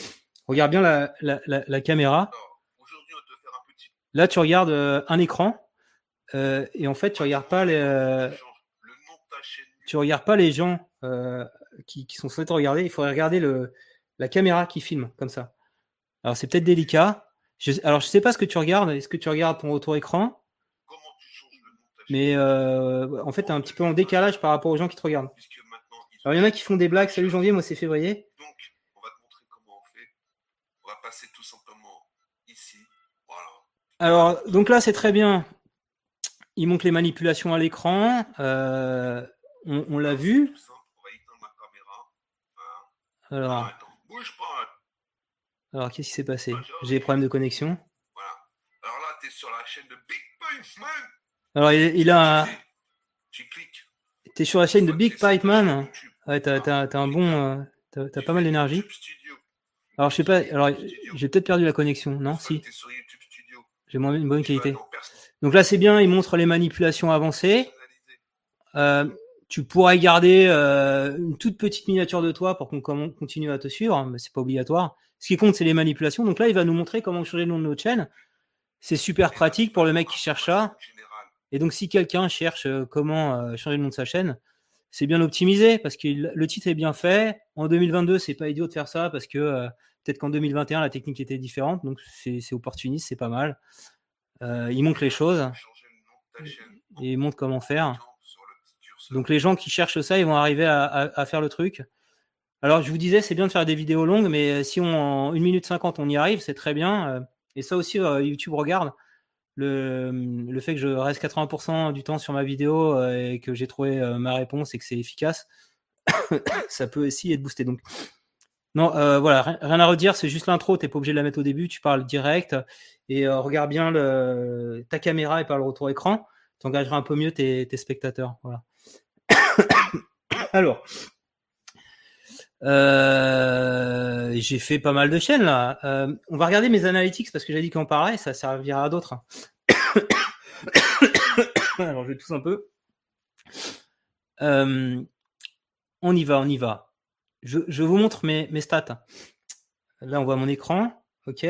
Regarde bien la, la, la, la caméra. Là, tu regardes euh, un écran. et en fait, tu regardes pas les, tu regardes pas les gens qui, qui sont censés te regarder. Il faudrait regarder le, la caméra qui filme comme ça. Alors, c'est peut-être délicat. Je, alors, je sais pas ce que tu regardes. Est-ce que tu regardes ton retour écran? Comment tu changes le Mais euh, en fait, tu es un petit peu en décalage par rapport aux gens qui te regardent. Alors, il y en a qui font des blagues. Salut janvier, moi c'est février. Donc, on va te montrer comment on fait. On va passer tout simplement ici. Voilà. Alors, donc là, c'est très bien. Il montre les manipulations à l'écran. Euh, on on l'a vu. Tout simple, on va éteindre ma caméra. Voilà. Alors, Attends, bouge pas. Alors qu'est-ce qui s'est passé J'ai des problèmes de connexion. Voilà. Alors là, tu es sur la chaîne de Big Pipeman. Alors, il, il a. Tu cliques. T'es sur la chaîne de Big chaîne YouTube, Ouais, t'as, t'as- t'as un bon. euh, t'as, t'as tu pas mal d'énergie. Alors, je sais pas. Alors, j'ai peut-être perdu la connexion. Non, si. J'ai moins une bonne tu qualité. Donc là, c'est bien. Il montre les manipulations avancées. Euh, tu pourrais garder euh, une toute petite miniature de toi pour qu'on continue à te suivre, hein, mais c'est pas obligatoire. Ce qui compte, c'est les manipulations. Donc là, il va nous montrer comment changer le nom de notre chaîne. C'est super pratique pour le mec qui cherche ça. Et donc, si quelqu'un cherche euh, comment euh, changer le nom de sa chaîne, c'est bien optimisé parce que le titre est bien fait. En 2022, c'est pas idiot de faire ça parce que euh, peut-être qu'en 2021, la technique était différente. Donc, c'est opportuniste, c'est pas mal. Il montre les choses et il montre comment faire. Donc les gens qui cherchent ça, ils vont arriver à faire le truc. Alors je vous disais, c'est bien de faire des vidéos longues, mais euh, si on, en 1 minute 50 on y arrive, c'est très bien. Euh, Et ça aussi, euh, YouTube regarde. Le, fait que je reste 80% du temps sur ma vidéo et que j'ai trouvé ma réponse et que c'est efficace, ça peut aussi être boosté. Donc, non, voilà, rien, à redire, c'est juste l'intro, t'es pas obligé de la mettre au début, tu parles direct et regarde bien ta caméra et pas le retour écran, tu engageras un peu mieux tes, tes spectateurs. Voilà. Alors, euh, j'ai fait pas mal de chaînes là. Euh, on va regarder mes analytics parce que j'ai dit qu'on parlait, ça servira à d'autres. Alors je tousse un peu. Euh, on y va, on y va. Je, je vous montre mes, mes stats. Là, on voit mon écran. OK.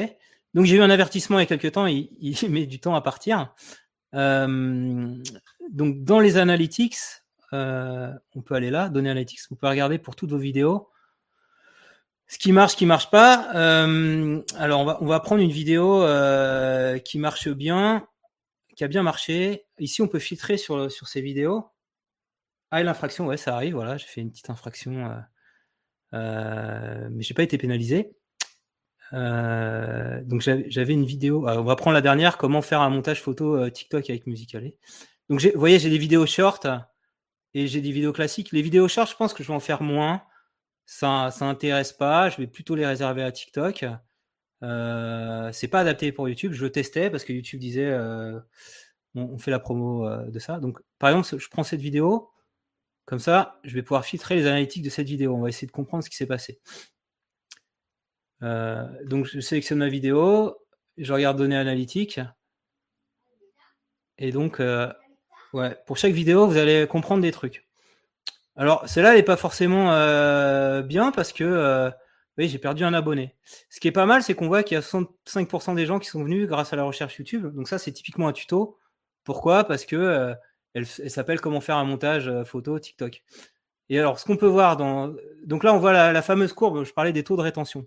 Donc, j'ai eu un avertissement il y a quelques temps. Il, il met du temps à partir. Donc, dans les analytics, on peut aller là, donner analytics. Vous pouvez regarder pour toutes vos vidéos. Ce qui marche, ce qui marche pas. Euh, alors, on va, on va prendre une vidéo euh, qui marche bien, qui a bien marché. Ici, on peut filtrer sur, sur ces vidéos. Ah, et l'infraction, ouais, ça arrive. Voilà, j'ai fait une petite infraction, euh, euh, mais j'ai pas été pénalisé. Donc j'avais une vidéo. on va prendre la dernière. Comment faire un montage photo TikTok avec Musical.ly. Donc vous voyez, j'ai des vidéos short et j'ai des vidéos classiques. Les vidéos short, je pense que je vais en faire moins. Ça, ça intéresse pas. Je vais plutôt les réserver à TikTok. Euh, c'est pas adapté pour YouTube. Je le testais parce que YouTube disait euh, on, fait la promo euh, de ça. Donc par exemple, je prends cette vidéo. Comme ça, je vais pouvoir filtrer les analytiques de cette vidéo. On va essayer de comprendre ce qui s'est passé. Euh, donc, je sélectionne ma vidéo, je regarde données analytiques. Et donc, pour chaque vidéo, vous allez comprendre des trucs. Alors, celle-là, elle n'est pas forcément euh, bien parce que euh, oui, j'ai perdu un abonné. Ce qui est pas mal, c'est qu'on voit qu'il y a 65% des gens qui sont venus grâce à la recherche YouTube. Donc ça, c'est typiquement un tuto. Pourquoi? Parce que euh, elle, elle s'appelle Comment faire un montage photo TikTok. Et alors, ce qu'on peut voir dans. Donc là, on voit la, fameuse courbe, je parlais des taux de rétention.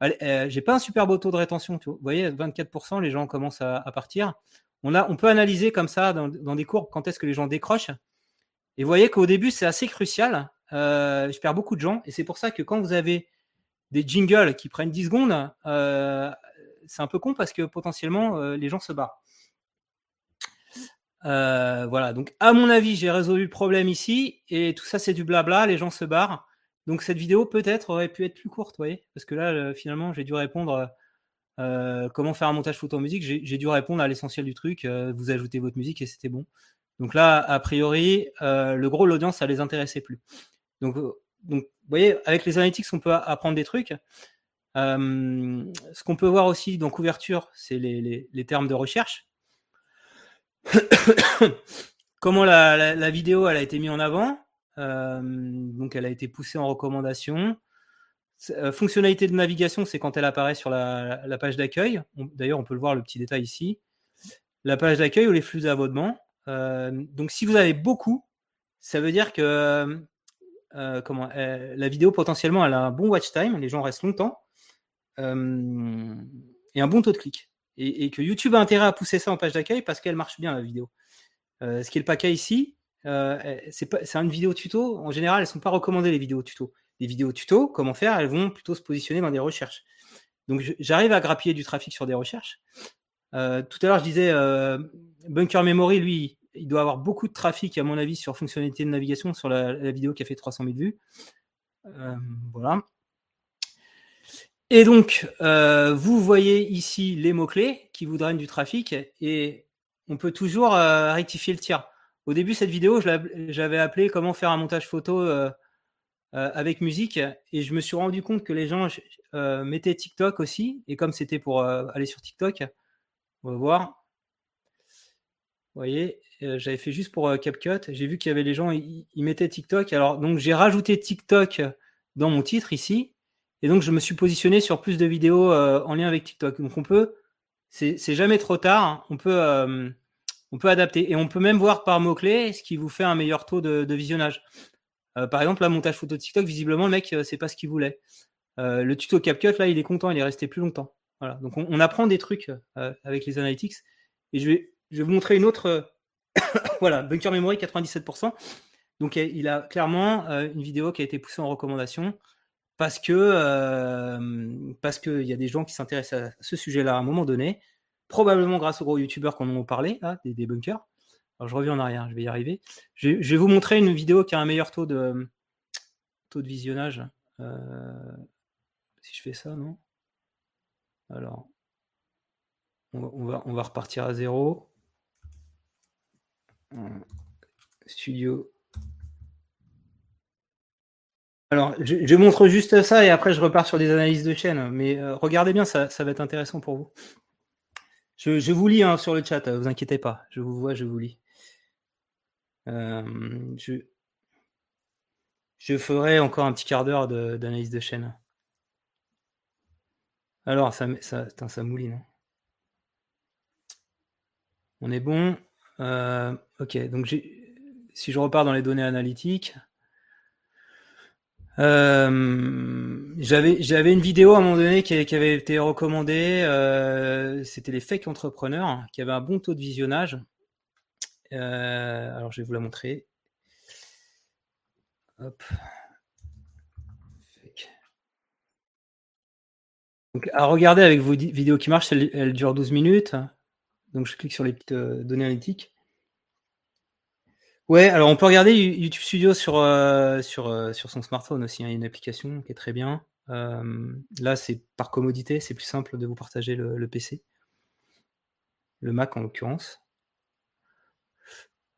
J'ai pas un super beau taux de rétention, tu vois. Vous voyez, 24%, les gens commencent à, partir. On, a, on peut analyser comme ça dans des courbes quand est-ce que les gens décrochent. Et vous voyez qu'au début, c'est assez crucial. Euh, je perds beaucoup de gens. Et c'est pour ça que quand vous avez des jingles qui prennent 10 secondes, euh, c'est un peu con parce que potentiellement, euh, les gens se barrent. Voilà, donc à mon avis, j'ai résolu le problème ici, et tout ça c'est du blabla, les gens se barrent. Donc cette vidéo peut-être aurait pu être plus courte, vous voyez, parce que là, finalement, j'ai dû répondre comment faire un montage photo en musique. J'ai dû répondre à l'essentiel du truc. vous ajoutez votre musique et c'était bon. Donc là, a priori, euh, le gros de l'audience, ça les intéressait plus. Donc, euh, vous voyez, avec les analytics, on peut apprendre des trucs. Euh, ce qu'on peut voir aussi dans couverture, c'est les, termes de recherche. Comment la, la- vidéo elle a été mise en avant. Euh, donc, elle a été poussée en recommandation. Fonctionnalité de navigation, c'est quand elle apparaît sur la, la page d'accueil. D'ailleurs, on peut le voir le petit détail ici. La page d'accueil ou les flux d'abonnement. Euh, donc, si vous avez beaucoup, ça veut dire que euh, euh, la vidéo potentiellement elle a un bon watch time, les gens restent longtemps et un bon taux de clic. Et, que YouTube a intérêt à pousser ça en page d'accueil parce qu'elle marche bien la vidéo. Ce qui est le paquet ici, euh, c'est une vidéo tuto. En général, elles sont pas recommandées les vidéos tuto. Les vidéos tuto, comment faire, elles vont plutôt se positionner dans des recherches. Donc j'arrive à grappiller du trafic sur des recherches. Euh, tout à l'heure, je disais euh, Bunker Memory, lui, il doit avoir beaucoup de trafic, à mon avis, sur fonctionnalité de navigation, sur la, vidéo qui a fait 300 000 vues. Euh, voilà. Et donc, vous voyez ici les mots-clés qui vous drainent du trafic et on peut toujours rectifier le tir. Au début, cette vidéo, j'avais appelé comment faire un montage photo avec musique et je me suis rendu compte que les gens mettaient TikTok aussi et comme c'était pour aller sur TikTok, on va voir. Vous voyez, euh, j'avais fait juste pour euh, CapCut. J'ai vu qu'il y avait les gens, ils mettaient TikTok. Alors, donc, j'ai rajouté TikTok dans mon titre ici. Et donc, je me suis positionné sur plus de vidéos euh, en lien avec TikTok. Donc, on peut, c'est jamais trop tard. hein. On peut, adapter. Et on peut même voir par mots-clés ce qui vous fait un meilleur taux de, de visionnage. Par exemple, là, montage photo TikTok, visiblement, le mec, c'est pas ce qu'il voulait. Le tuto CapCut, là, il est content, il est resté plus longtemps. Voilà. Donc, on, apprend des trucs euh, avec les analytics. Et je vais, vous montrer une autre. voilà, Bunker Memory 97%. Donc, il a clairement euh, une vidéo qui a été poussée en recommandation parce que euh, parce qu'il y a des gens qui s'intéressent à ce sujet-là à un moment donné, probablement grâce aux gros youtubeurs qu'on en a parlé, des, bunkers. Alors, je reviens en arrière, je vais y arriver. Je, je vais vous montrer une vidéo qui a un meilleur taux de taux de visionnage. Si je fais ça, non? Alors, on va, repartir à zéro. Studio. Alors, je, montre juste ça et après je repars sur des analyses de chaîne. Mais euh, regardez bien, ça, va être intéressant pour vous. Je, vous lis hein, sur le chat, vous inquiétez pas. Je vous vois, je vous lis. Euh, je, ferai encore un petit quart d'heure d'analyse de, chaîne. Alors, ça, mouline. hein. On est bon. Euh, ok, donc si je repars dans les données analytiques, euh, j'avais une vidéo à un moment donné qui, avait été recommandée. euh, C'était les fake entrepreneurs qui avaient un bon taux de visionnage. Alors je vais vous la montrer. Hop. Fake. Donc à regarder avec vos vidéos qui marchent, elle, elle dure 12 minutes. Donc je clique sur les petites euh, données analytiques. Ouais, alors on peut regarder You- YouTube Studio sur, euh, sur, euh, sur son smartphone aussi. hein. Il y a une application qui est très bien. Là, c'est par commodité, c'est plus simple de vous partager le, PC. Le Mac en l'occurrence.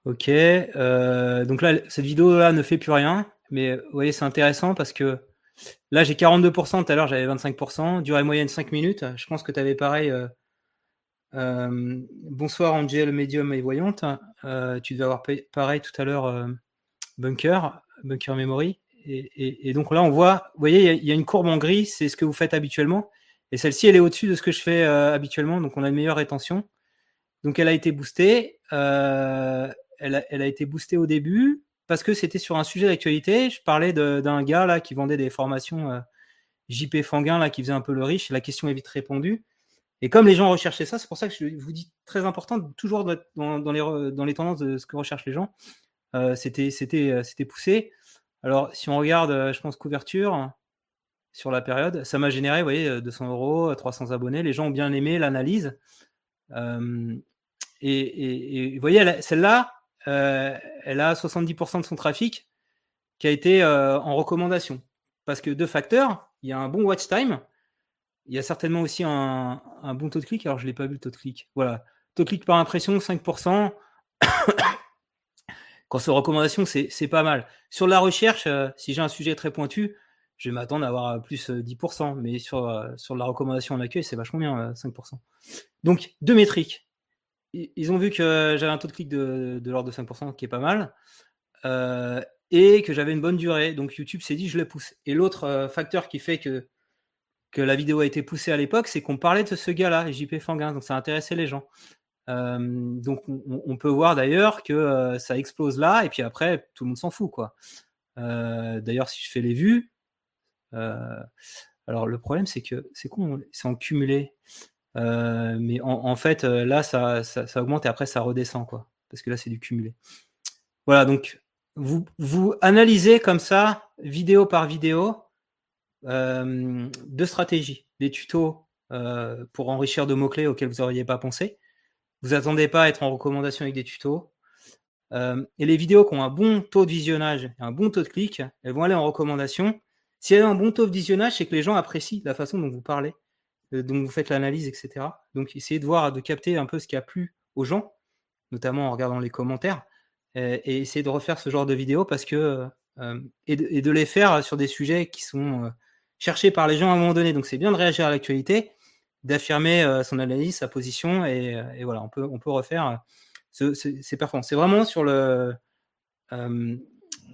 Ok, donc là, cette vidéo-là ne fait plus rien, mais vous voyez, c'est intéressant parce que là, j'ai 42%, tout à l'heure, j'avais 25%, durée moyenne 5 minutes. Je pense que tu avais pareil. euh, euh, bonsoir Angel, médium et voyante. Euh, tu devais avoir pa- pareil tout à l'heure, Bunker, Bunker Memory. Et, donc là, on voit, vous voyez, il y a- une courbe en gris, c'est ce que vous faites habituellement. Et celle-ci, elle est au-dessus de ce que je fais habituellement, donc on a une meilleure rétention. Donc elle a été boostée. elle a été boostée au début parce que c'était sur un sujet d'actualité. Je parlais d'un gars là qui vendait des formations euh, JP Fanguin là qui faisait un peu le riche. La question est vite répondue. Et comme les gens recherchaient ça, c'est pour ça que je vous dis très important toujours dans, dans les, tendances de ce que recherchent les gens. Euh, c'était euh, c'était poussé. Alors si on regarde, je pense couverture sur la période, ça m'a généré, voyez, euh, 200 euros, 300 abonnés. Les gens ont bien aimé l'analyse. Et, et- vous voyez, celle-là, elle a 70% de son trafic qui a été euh, en recommandation. Parce que deux facteurs, il y a un bon watch time, il y a certainement aussi un, bon taux de clic. Alors, je ne l'ai pas vu le taux de clic. Voilà. Taux de clic par impression, 5%. Quand c'est recommandation, c'est pas mal. Sur la recherche, euh, si j'ai un sujet très pointu, je vais m'attendre à avoir euh, plus euh, 10%. Mais sur, euh, la recommandation en accueil, c'est vachement bien, euh, 5%. Donc, deux métriques. Ils ont vu que j'avais un taux de clic de, l'ordre de 5%, qui est pas mal. euh, et que j'avais une bonne durée. Donc, YouTube s'est dit, je le pousse. Et l'autre euh, facteur qui fait que, que la vidéo a été poussée à l'époque, c'est qu'on parlait de ce gars-là, JP Fanguin. Donc, ça intéressait les gens. Euh, donc on, peut voir d'ailleurs que ça explose là et puis après tout le monde s'en fout quoi. D'ailleurs si je fais les vues, alors le problème c'est que c'est con, c'est en cumulé. Euh, mais en, fait euh, là ça, ça, augmente et après ça redescend quoi, parce que là c'est du cumulé. Voilà donc vous vous analysez comme ça vidéo par vidéo euh, deux stratégies, des tutos pour enrichir de mots clés auxquels vous n'auriez pas pensé vous attendez pas à être en recommandation avec des tutos. Et les vidéos qui ont un bon taux de visionnage et un bon taux de clic, elles vont aller en recommandation. Si elles ont un bon taux de visionnage, c'est que les gens apprécient la façon dont vous parlez, euh, dont vous faites l'analyse, etc. Donc essayez de voir, de capter un peu ce qui a plu aux gens, notamment en regardant les commentaires, euh, et essayez de refaire ce genre de vidéos parce que euh, et, de, les faire sur des sujets qui sont cherchés par les gens à un moment donné. Donc c'est bien de réagir à l'actualité, d'affirmer son analyse, sa position, et, voilà, on peut, refaire ce, ce, ces performances. C'est vraiment sur le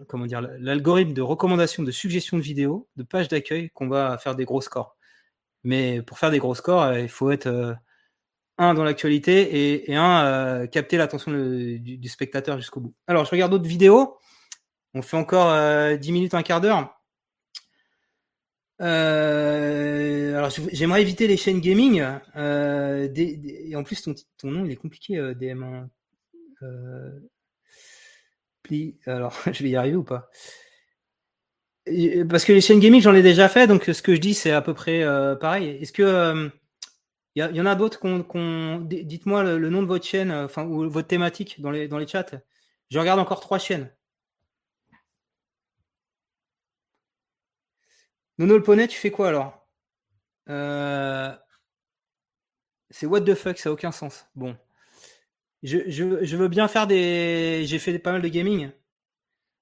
comment dire l'algorithme de recommandation, de suggestion de vidéos, de page d'accueil qu'on va faire des gros scores. Mais pour faire des gros scores, euh, il faut être euh, un dans l'actualité et, un euh, capter l'attention du, spectateur jusqu'au bout. Alors je regarde d'autres vidéos. On fait encore 10 minutes, un quart d'heure. Euh, alors j'aimerais éviter les chaînes gaming. Euh, et en plus ton, nom il est compliqué euh, DM1. Pli, alors je vais y arriver ou pas? Parce que les chaînes gaming j'en ai déjà fait, donc ce que je dis c'est à peu près euh, pareil. Est-ce que il y, y, en a d'autres qu'on, dites-moi le, nom de votre chaîne, enfin ou votre thématique dans les dans les chats. Je regarde encore trois chaînes. Nono le poney, tu fais quoi alors? Euh... C'est what the fuck, ça n'a aucun sens. Bon. Je, je, veux bien faire des. J'ai fait pas mal de gaming.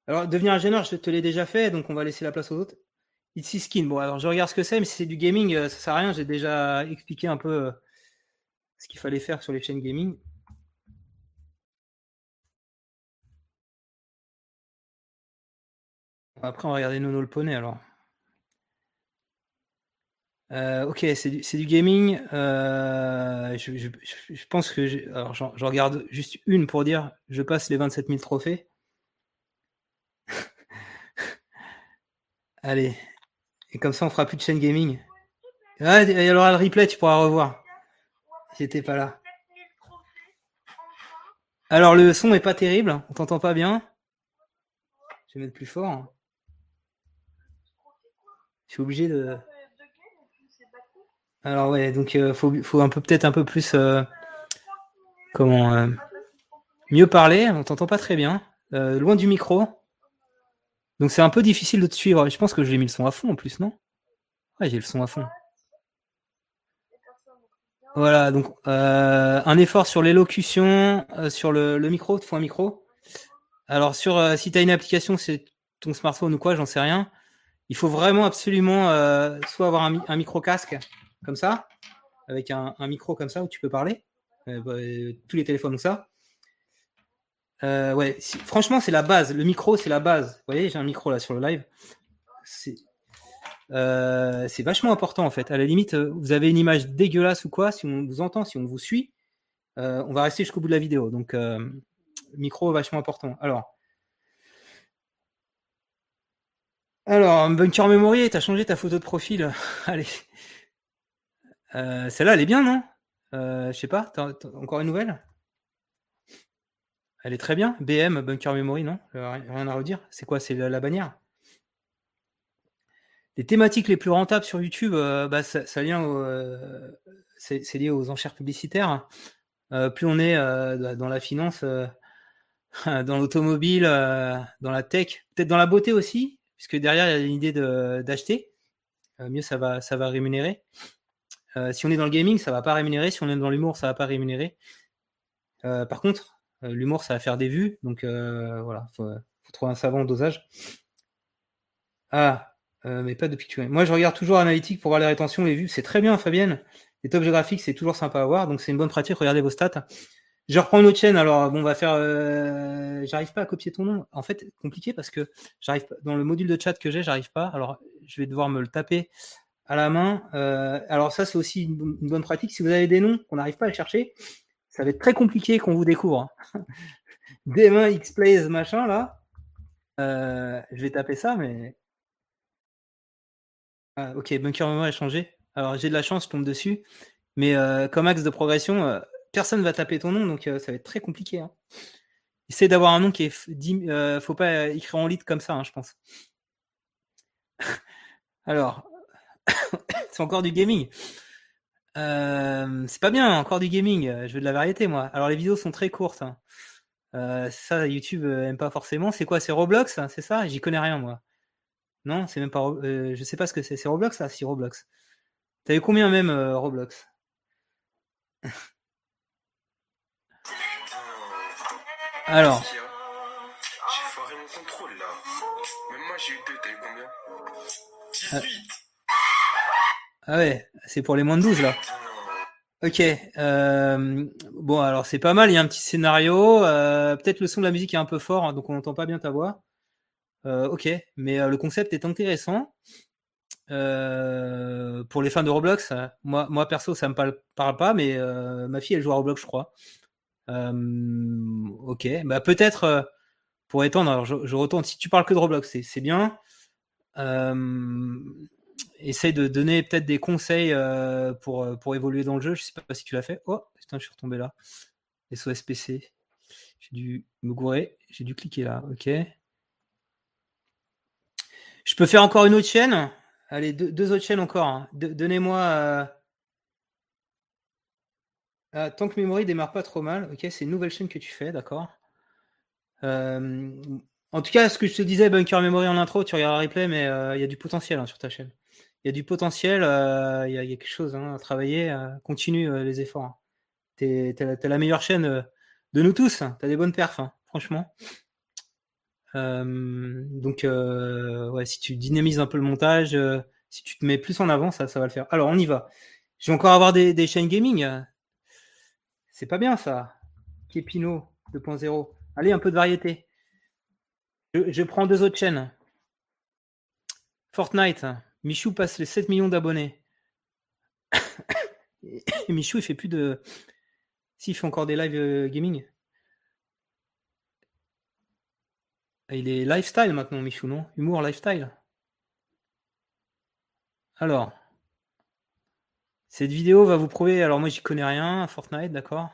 Alors, devenir ingénieur, je te l'ai déjà fait, donc on va laisser la place aux autres. Ici Skin. Bon, alors je regarde ce que c'est, mais si c'est du gaming, ça sert à rien. J'ai déjà expliqué un peu euh, ce qu'il fallait faire sur les chaînes gaming. Après, on va regarder Nono le poney alors. Euh, ok, c'est du, du, gaming. Euh, je, je, pense que alors je, regarde juste une pour dire je passe les 27 000 trophées. Allez, et comme ça on fera plus de chaîne gaming. Ah, il y aura le replay, tu pourras revoir. J'étais pas là. Alors le son est pas terrible, on t'entend pas bien. Je vais mettre plus fort. Je suis obligé de. Alors ouais, donc euh, faut, un peu peut-être un peu plus euh, comment euh, mieux parler. On t'entend pas très bien, loin du micro. Donc c'est un peu difficile de te suivre. Je pense que j'ai mis le son à fond en plus, non? Ouais, j'ai le son à fond. Voilà, donc euh, un effort sur l'élocution, euh, sur le, micro, il faut un micro. Alors sur si tu as une application, c'est ton smartphone ou quoi, j'en sais rien. Il faut vraiment absolument soit avoir un, micro casque comme ça, avec un, un, micro comme ça où tu peux parler. Euh, bah, tous les téléphones ou ça. Euh, ouais, franchement, c'est la base. Le micro, c'est la base. Vous voyez, j'ai un micro là sur le live. C'est euh, vachement important en fait. À la limite, vous avez une image dégueulasse ou quoi, si on vous entend, si on vous suit, euh, on va rester jusqu'au bout de la vidéo. Donc, euh, micro vachement important. Alors. Alors, Bunker Memory, t'as changé ta photo de profil. Allez. Euh, Celle-là, elle est bien, non? Euh, Je sais pas, encore une nouvelle? Elle est très bien. BM, Bunker Memory, non? Rien à redire. C'est quoi? C'est la, bannière? Les thématiques les plus rentables sur YouTube, euh, bah, ça, au, c'est, lié aux enchères publicitaires. euh, plus on est euh, dans la finance, euh, dans l'automobile, euh, dans la tech, peut-être dans la beauté aussi, puisque derrière il y a l'idée d'acheter. Euh, mieux ça va, ça va rémunérer. Euh, si on est dans le gaming, ça va pas rémunérer. Si on est dans l'humour, ça va pas rémunérer. Euh, par contre, euh, l'humour, ça va faire des vues. Donc euh, voilà, faut, faut trouver un savant dosage. Ah, euh, mais pas de picture. Moi, je regarde toujours Analytics pour voir les rétentions, les vues. C'est très bien, Fabienne. Les top géographiques, c'est toujours sympa à voir. Donc c'est une bonne pratique. Regardez vos stats. Je reprends une autre chaîne. Alors bon, on va faire. euh, j'arrive pas à copier ton nom. En fait, compliqué parce que j'arrive dans le module de chat que j'ai, j'arrive pas. Alors je vais devoir me le taper à la main. Euh, alors ça, c'est aussi une bonne pratique. Si vous avez des noms qu'on n'arrive pas à chercher, ça va être très compliqué qu'on vous découvre. hein. Demain, X-Plays, machin, là. Euh, je vais taper ça, mais... Ah, ok, Bunker Memory a changé. Alors, j'ai de la chance, je tombe dessus. Mais euh, comme axe de progression, euh, personne va taper ton nom, donc euh, ça va être très compliqué. Hein. Essaye d'avoir un nom qui est... euh, faut pas écrire en litre comme ça, hein, je pense. Alors, c'est encore du gaming. Euh, c'est pas bien, encore du gaming. euh, Je veux de la variété, moi. Alors, les vidéos sont très courtes. hein. Euh, ça, YouTube aime pas forcément. C'est quoi C'est Roblox hein, C'est ça? J'y connais rien, moi. Non, c'est même pas. Euh, je sais pas ce que c'est. C'est Roblox, ça Si, Roblox. T'avais combien même, euh, Roblox? Alors, a J'ai foiré mon contrôle là. Même moi j'ai eu deux, t'as eu combien? 18 ah ouais, c'est pour les moins de 12, là. Ok. euh, bon, alors c'est pas mal. Il y a un petit scénario. euh, Peut-être le son de la musique est un peu fort, hein, donc on n'entend pas bien ta voix. Euh, ok, mais le concept est intéressant. Pour les fans de Roblox, moi, perso, ça me parle, pas, mais ma fille, elle joue à Roblox, je crois. Ok, bah peut-être pour étendre. Alors je, je retourne. Si tu parles que de Roblox, c'est bien. Essaye de donner peut-être des conseils euh, pour, euh, pour évoluer dans le jeu. Je sais pas si tu l'as fait. Oh, putain, je suis retombé là. SOS PC. J'ai dû me gourer. J'ai dû cliquer là. Ok. Je peux faire encore une autre chaîne? Allez, deux, autres chaînes encore. hein. Donnez-moi. euh, ah, tant que Memory démarre pas trop mal. Ok, c'est une nouvelle chaîne que tu fais, d'accord. En tout cas, ce que je te disais, Bunker Memory en intro, tu regardes le replay, mais il y a du potentiel hein, sur ta chaîne. Il y a du potentiel, euh, il y, a, il y a quelque chose hein, à travailler. euh, continue euh, les efforts. hein. T'es la, meilleure chaîne euh, de nous tous. T'as des bonnes perfs, hein, franchement. Euh, donc, euh, ouais, si tu dynamises un peu le montage, euh, si tu te mets plus en avant, ça, ça va le faire. Alors, on y va. Je vais encore avoir des, des chaînes gaming. euh, C'est pas bien ça. Kepino 2.0. Allez, un peu de variété. Je, je prends deux autres chaînes. Fortnite. Michou passe les 7 millions d'abonnés. Michou, il fait plus de. S'il fait encore des live euh, gaming. Ah, Il est lifestyle maintenant, Michou, non? Humour lifestyle. Alors. Cette vidéo va vous prouver. Alors, moi, j'y connais rien à Fortnite, d'accord?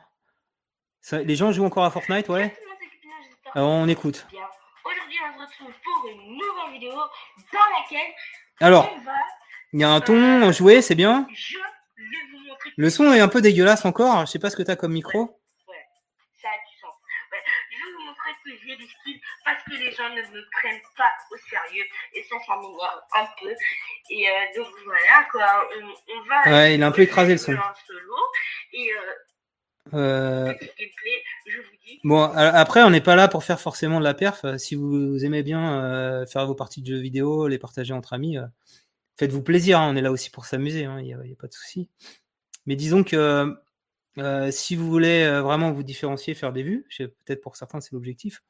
Les gens jouent encore à Fortnite, ouais? Alors, on que écoute. Aujourd'hui, on se retrouve pour une nouvelle vidéo dans laquelle Alors, il y a un ton joué, c'est bien. Le son est un peu dégueulasse encore. Je sais pas ce que tu as comme micro. ça a du sens. Ouais, je vais vous montrer que j'ai des skills parce que les gens ne me prennent pas au sérieux et ça, ça m'énerve un peu. Et euh, donc voilà quoi, on, on va. Ouais, il a un peu écrasé le son. Solo et euh, Euh. Bon, après, on n'est pas là pour faire forcément de la perf. Euh, Si vous aimez bien euh, faire vos parties de jeux vidéo, les partager entre amis, euh, faites-vous plaisir. hein, on est là aussi pour s'amuser. hein, Il n'y a, pas de souci. Mais disons que si vous voulez vraiment vous différencier, faire des vues, peut-être pour certains c'est l'objectif.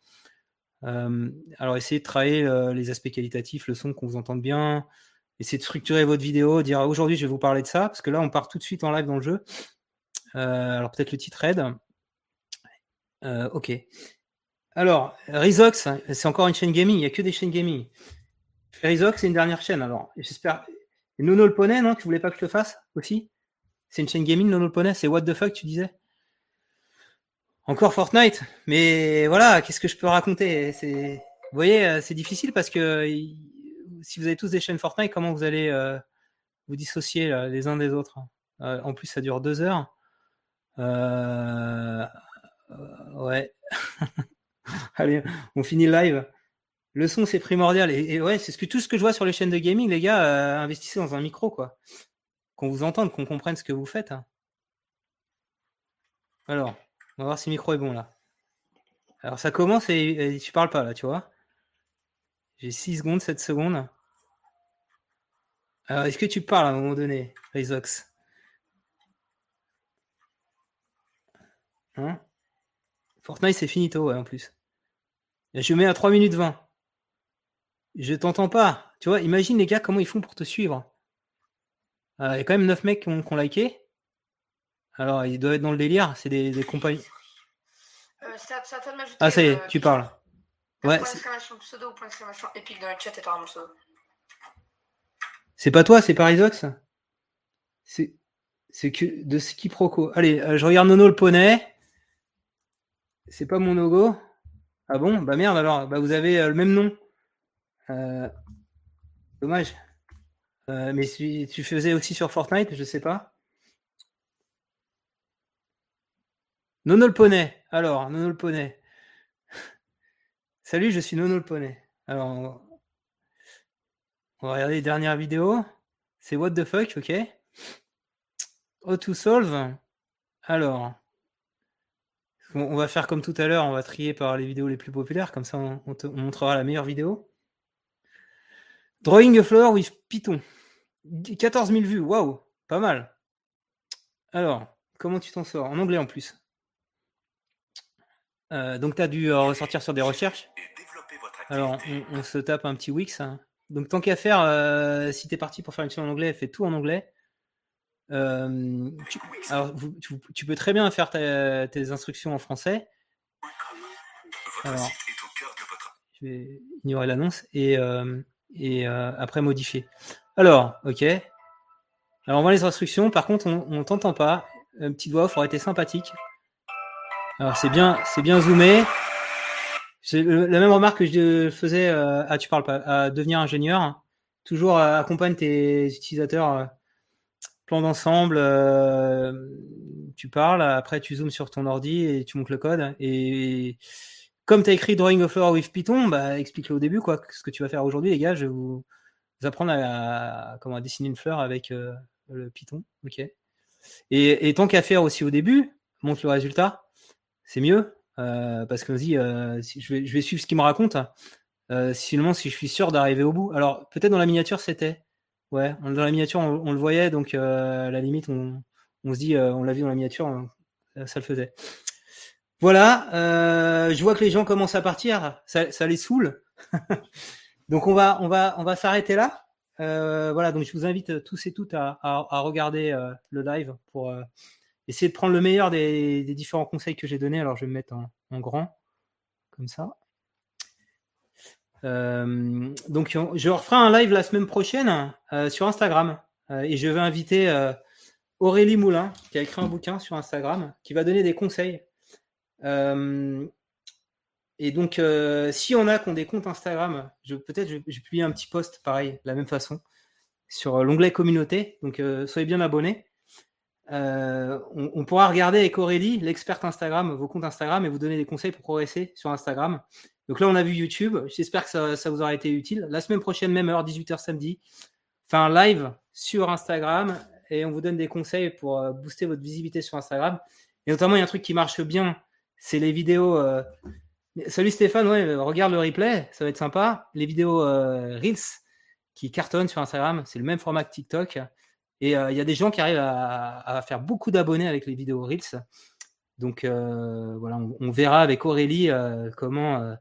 alors essayez de travailler les aspects qualitatifs, le son qu'on vous entende bien. Essayez de structurer votre vidéo, dire aujourd'hui je vais vous parler de ça, parce que là on part tout de suite en live dans le jeu. Euh, alors peut-être le titre aide. Euh, ok. Alors, Rizox, c'est encore une chaîne gaming, il n'y a que des chaînes gaming. Rizox, c'est une dernière chaîne, alors j'espère. Nono le poney, non Tu voulais pas que je le fasse aussi? C'est une chaîne gaming, Nono le poney C'est what the fuck, tu disais? Encore Fortnite Mais voilà, qu'est-ce que je peux raconter? Vous voyez, euh, c'est difficile parce que si vous avez tous des chaînes Fortnite, comment vous allez vous dissocier les uns des autres? En plus, ça dure deux heures. Euh, ouais. Allez, on finit le live. Le son, c'est primordial. Et, ouais, c'est ce que tout ce que je vois sur les chaînes de gaming, les gars, euh, investissez dans un micro, quoi. Qu'on vous entende, qu'on comprenne ce que vous faites. hein. Alors, on va voir si le micro est bon là. Alors ça commence et, et tu parles pas là, tu vois. J'ai 6 secondes, 7 secondes. Alors, est-ce que tu parles à un moment donné, Rizox Hein Fortnite, c'est finito, ouais, en plus. Je mets à 3 minutes 20. Je t'entends pas. Tu vois, imagine les gars comment ils font pour te suivre. Euh, Il y a quand même 9 mecs qui ont, qui ont liké. Alors, ils doivent être dans le délire. C'est des, des compagnies. Euh, ça, ça. Ah, ça y est, euh, tu parles. Ouais, c'est- pas toi, c'est Parisox C'est c'est que de ce quiproquo. Allez, euh, je regarde Nono le poney. C'est pas mon logo. Ah bon? Bah merde alors. Bah vous avez euh, le même nom. Euh, Dommage. Euh, mais si tu faisais aussi sur Fortnite, je sais pas. Nono le poney. Alors, Nono le poney. Salut, je suis Nono le poney. Alors, on- on va regarder les dernières vidéos. C'est what the fuck, ok. How to solve. Alors, on va faire comme tout à l'heure, on va trier par les vidéos les plus populaires, comme ça on, te on montrera la meilleure vidéo. Drawing a flower with Python. 14 000 vues, waouh, pas mal. Alors, comment tu t'en sors? En anglais en plus. Euh, donc tu as dû euh, ressortir sur des recherches. Alors, on, se tape un petit Wix. hein. Donc, tant qu'à faire, euh, si tu parti pour faire une chaîne en anglais, fais tout en anglais. Euh, tu, alors, vous- tu, tu peux très bien faire ta- tes instructions en français. Alors, je vais ignorer l'annonce et, euh, et euh, après modifier. Alors, ok. Alors, on voit les instructions. Par contre, on ne t'entend pas. Une petite voix off aurait été sympathique. Alors, c'est bien, c'est bien zoomé. C'est la même remarque que je faisais à tu parles pas à devenir ingénieur. Toujours accompagne tes utilisateurs plan d'ensemble. euh, tu parles, après tu zoomes sur ton ordi et tu montes le code. Et comme tu as écrit Drawing of Flower with Python, bah, explique-le au début quoi. Ce que tu vas faire aujourd'hui, les gars, je vais vous, vous apprendre à, comment dessiner une fleur avec euh, le Python. Ok. Et, et tant qu'à faire aussi au début, montre le résultat. C'est mieux. Euh, parce que vas-y, je, vais, je vais suivre ce qu'il me raconte. Seulement si je suis sûr d'arriver au bout. Alors peut-être dans la miniature c'était. Ouais, on- dans la miniature on, le voyait, donc euh, à la limite on, on se dit, euh, on l'a vu dans la miniature, on- euh, ça le faisait. Voilà, euh, je vois que les gens commencent à partir, ça, ça les saoule. donc on va, on va, on va s'arrêter là. Euh, voilà, donc je vous invite tous et toutes à, à, à regarder euh, le live pour essayer de prendre le meilleur des, des différents conseils que j'ai donnés. Alors je vais me mettre en, en grand, comme ça. Euh, donc on- je referai un live la semaine prochaine euh, sur Instagram Euh, et je vais inviter Aurélie Moulin qui a écrit un bouquin sur Instagram qui va donner des conseils. Et donc euh, si on a qui ont des comptes Instagram, peut-être je, je publie un petit post pareil de la même façon sur l'onglet communauté. Donc soyez bien abonnés. On, on pourra regarder avec Aurélie, l'experte Instagram, vos comptes Instagram et vous donner des conseils pour progresser sur Instagram. Donc là, on a vu YouTube. J'espère que ça, vous aura été utile. La semaine prochaine, même heure, 18h samedi, fait un live sur Instagram et on vous donne des conseils pour euh, booster votre visibilité sur Instagram. Et notamment, il y a un truc qui marche bien, c'est les vidéos. euh, Salut Stéphane, regarde le replay, ça va être sympa. Les vidéos euh, Reels qui cartonnent sur Instagram, c'est le même format que TikTok. Et il y a des gens qui arrivent à faire beaucoup d'abonnés avec les vidéos Reels. Donc euh, voilà, on, verra avec Aurélie euh, comment euh,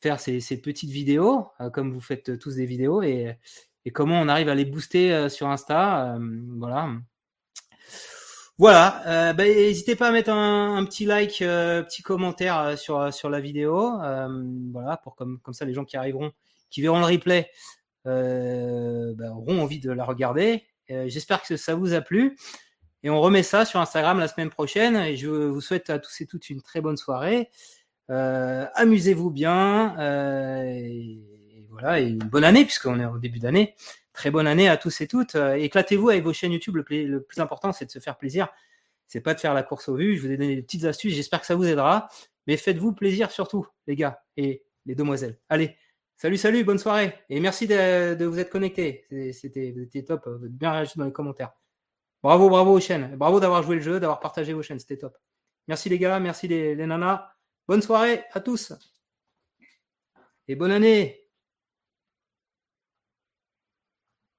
faire ces, petites vidéos, comme vous faites tous des vidéos, et, comment on arrive à les booster sur Insta. voilà. Voilà, bah, n'hésitez pas à mettre un, petit like, euh, petit commentaire sur, la vidéo. voilà, pour comme, ça les gens qui arriveront, qui verront le replay, bah, auront envie de la regarder. J'espère que ça vous a plu. Et on remet ça sur Instagram la semaine prochaine. Et je vous souhaite à tous et toutes une très bonne soirée. Euh, Amusez-vous bien. euh, et voilà, et une bonne année, puisqu'on est au début d'année. Très bonne année à tous et toutes. Euh, Éclatez-vous avec vos chaînes YouTube. Le, plus important, c'est de se faire plaisir. c'est pas de faire la course aux vues. Je vous ai donné des petites astuces. J'espère que ça vous aidera. Mais faites-vous plaisir surtout, les gars et les demoiselles. Allez, salut, salut, bonne soirée. Et merci de, vous être connectés. C'était top. Vous avez bien réagi dans les commentaires. Bravo, bravo aux chaînes. Bravo d'avoir joué le jeu, d'avoir partagé vos chaînes. C'était top. Merci les gars, merci les, les nanas. Bonne soirée à tous. Et bonne année.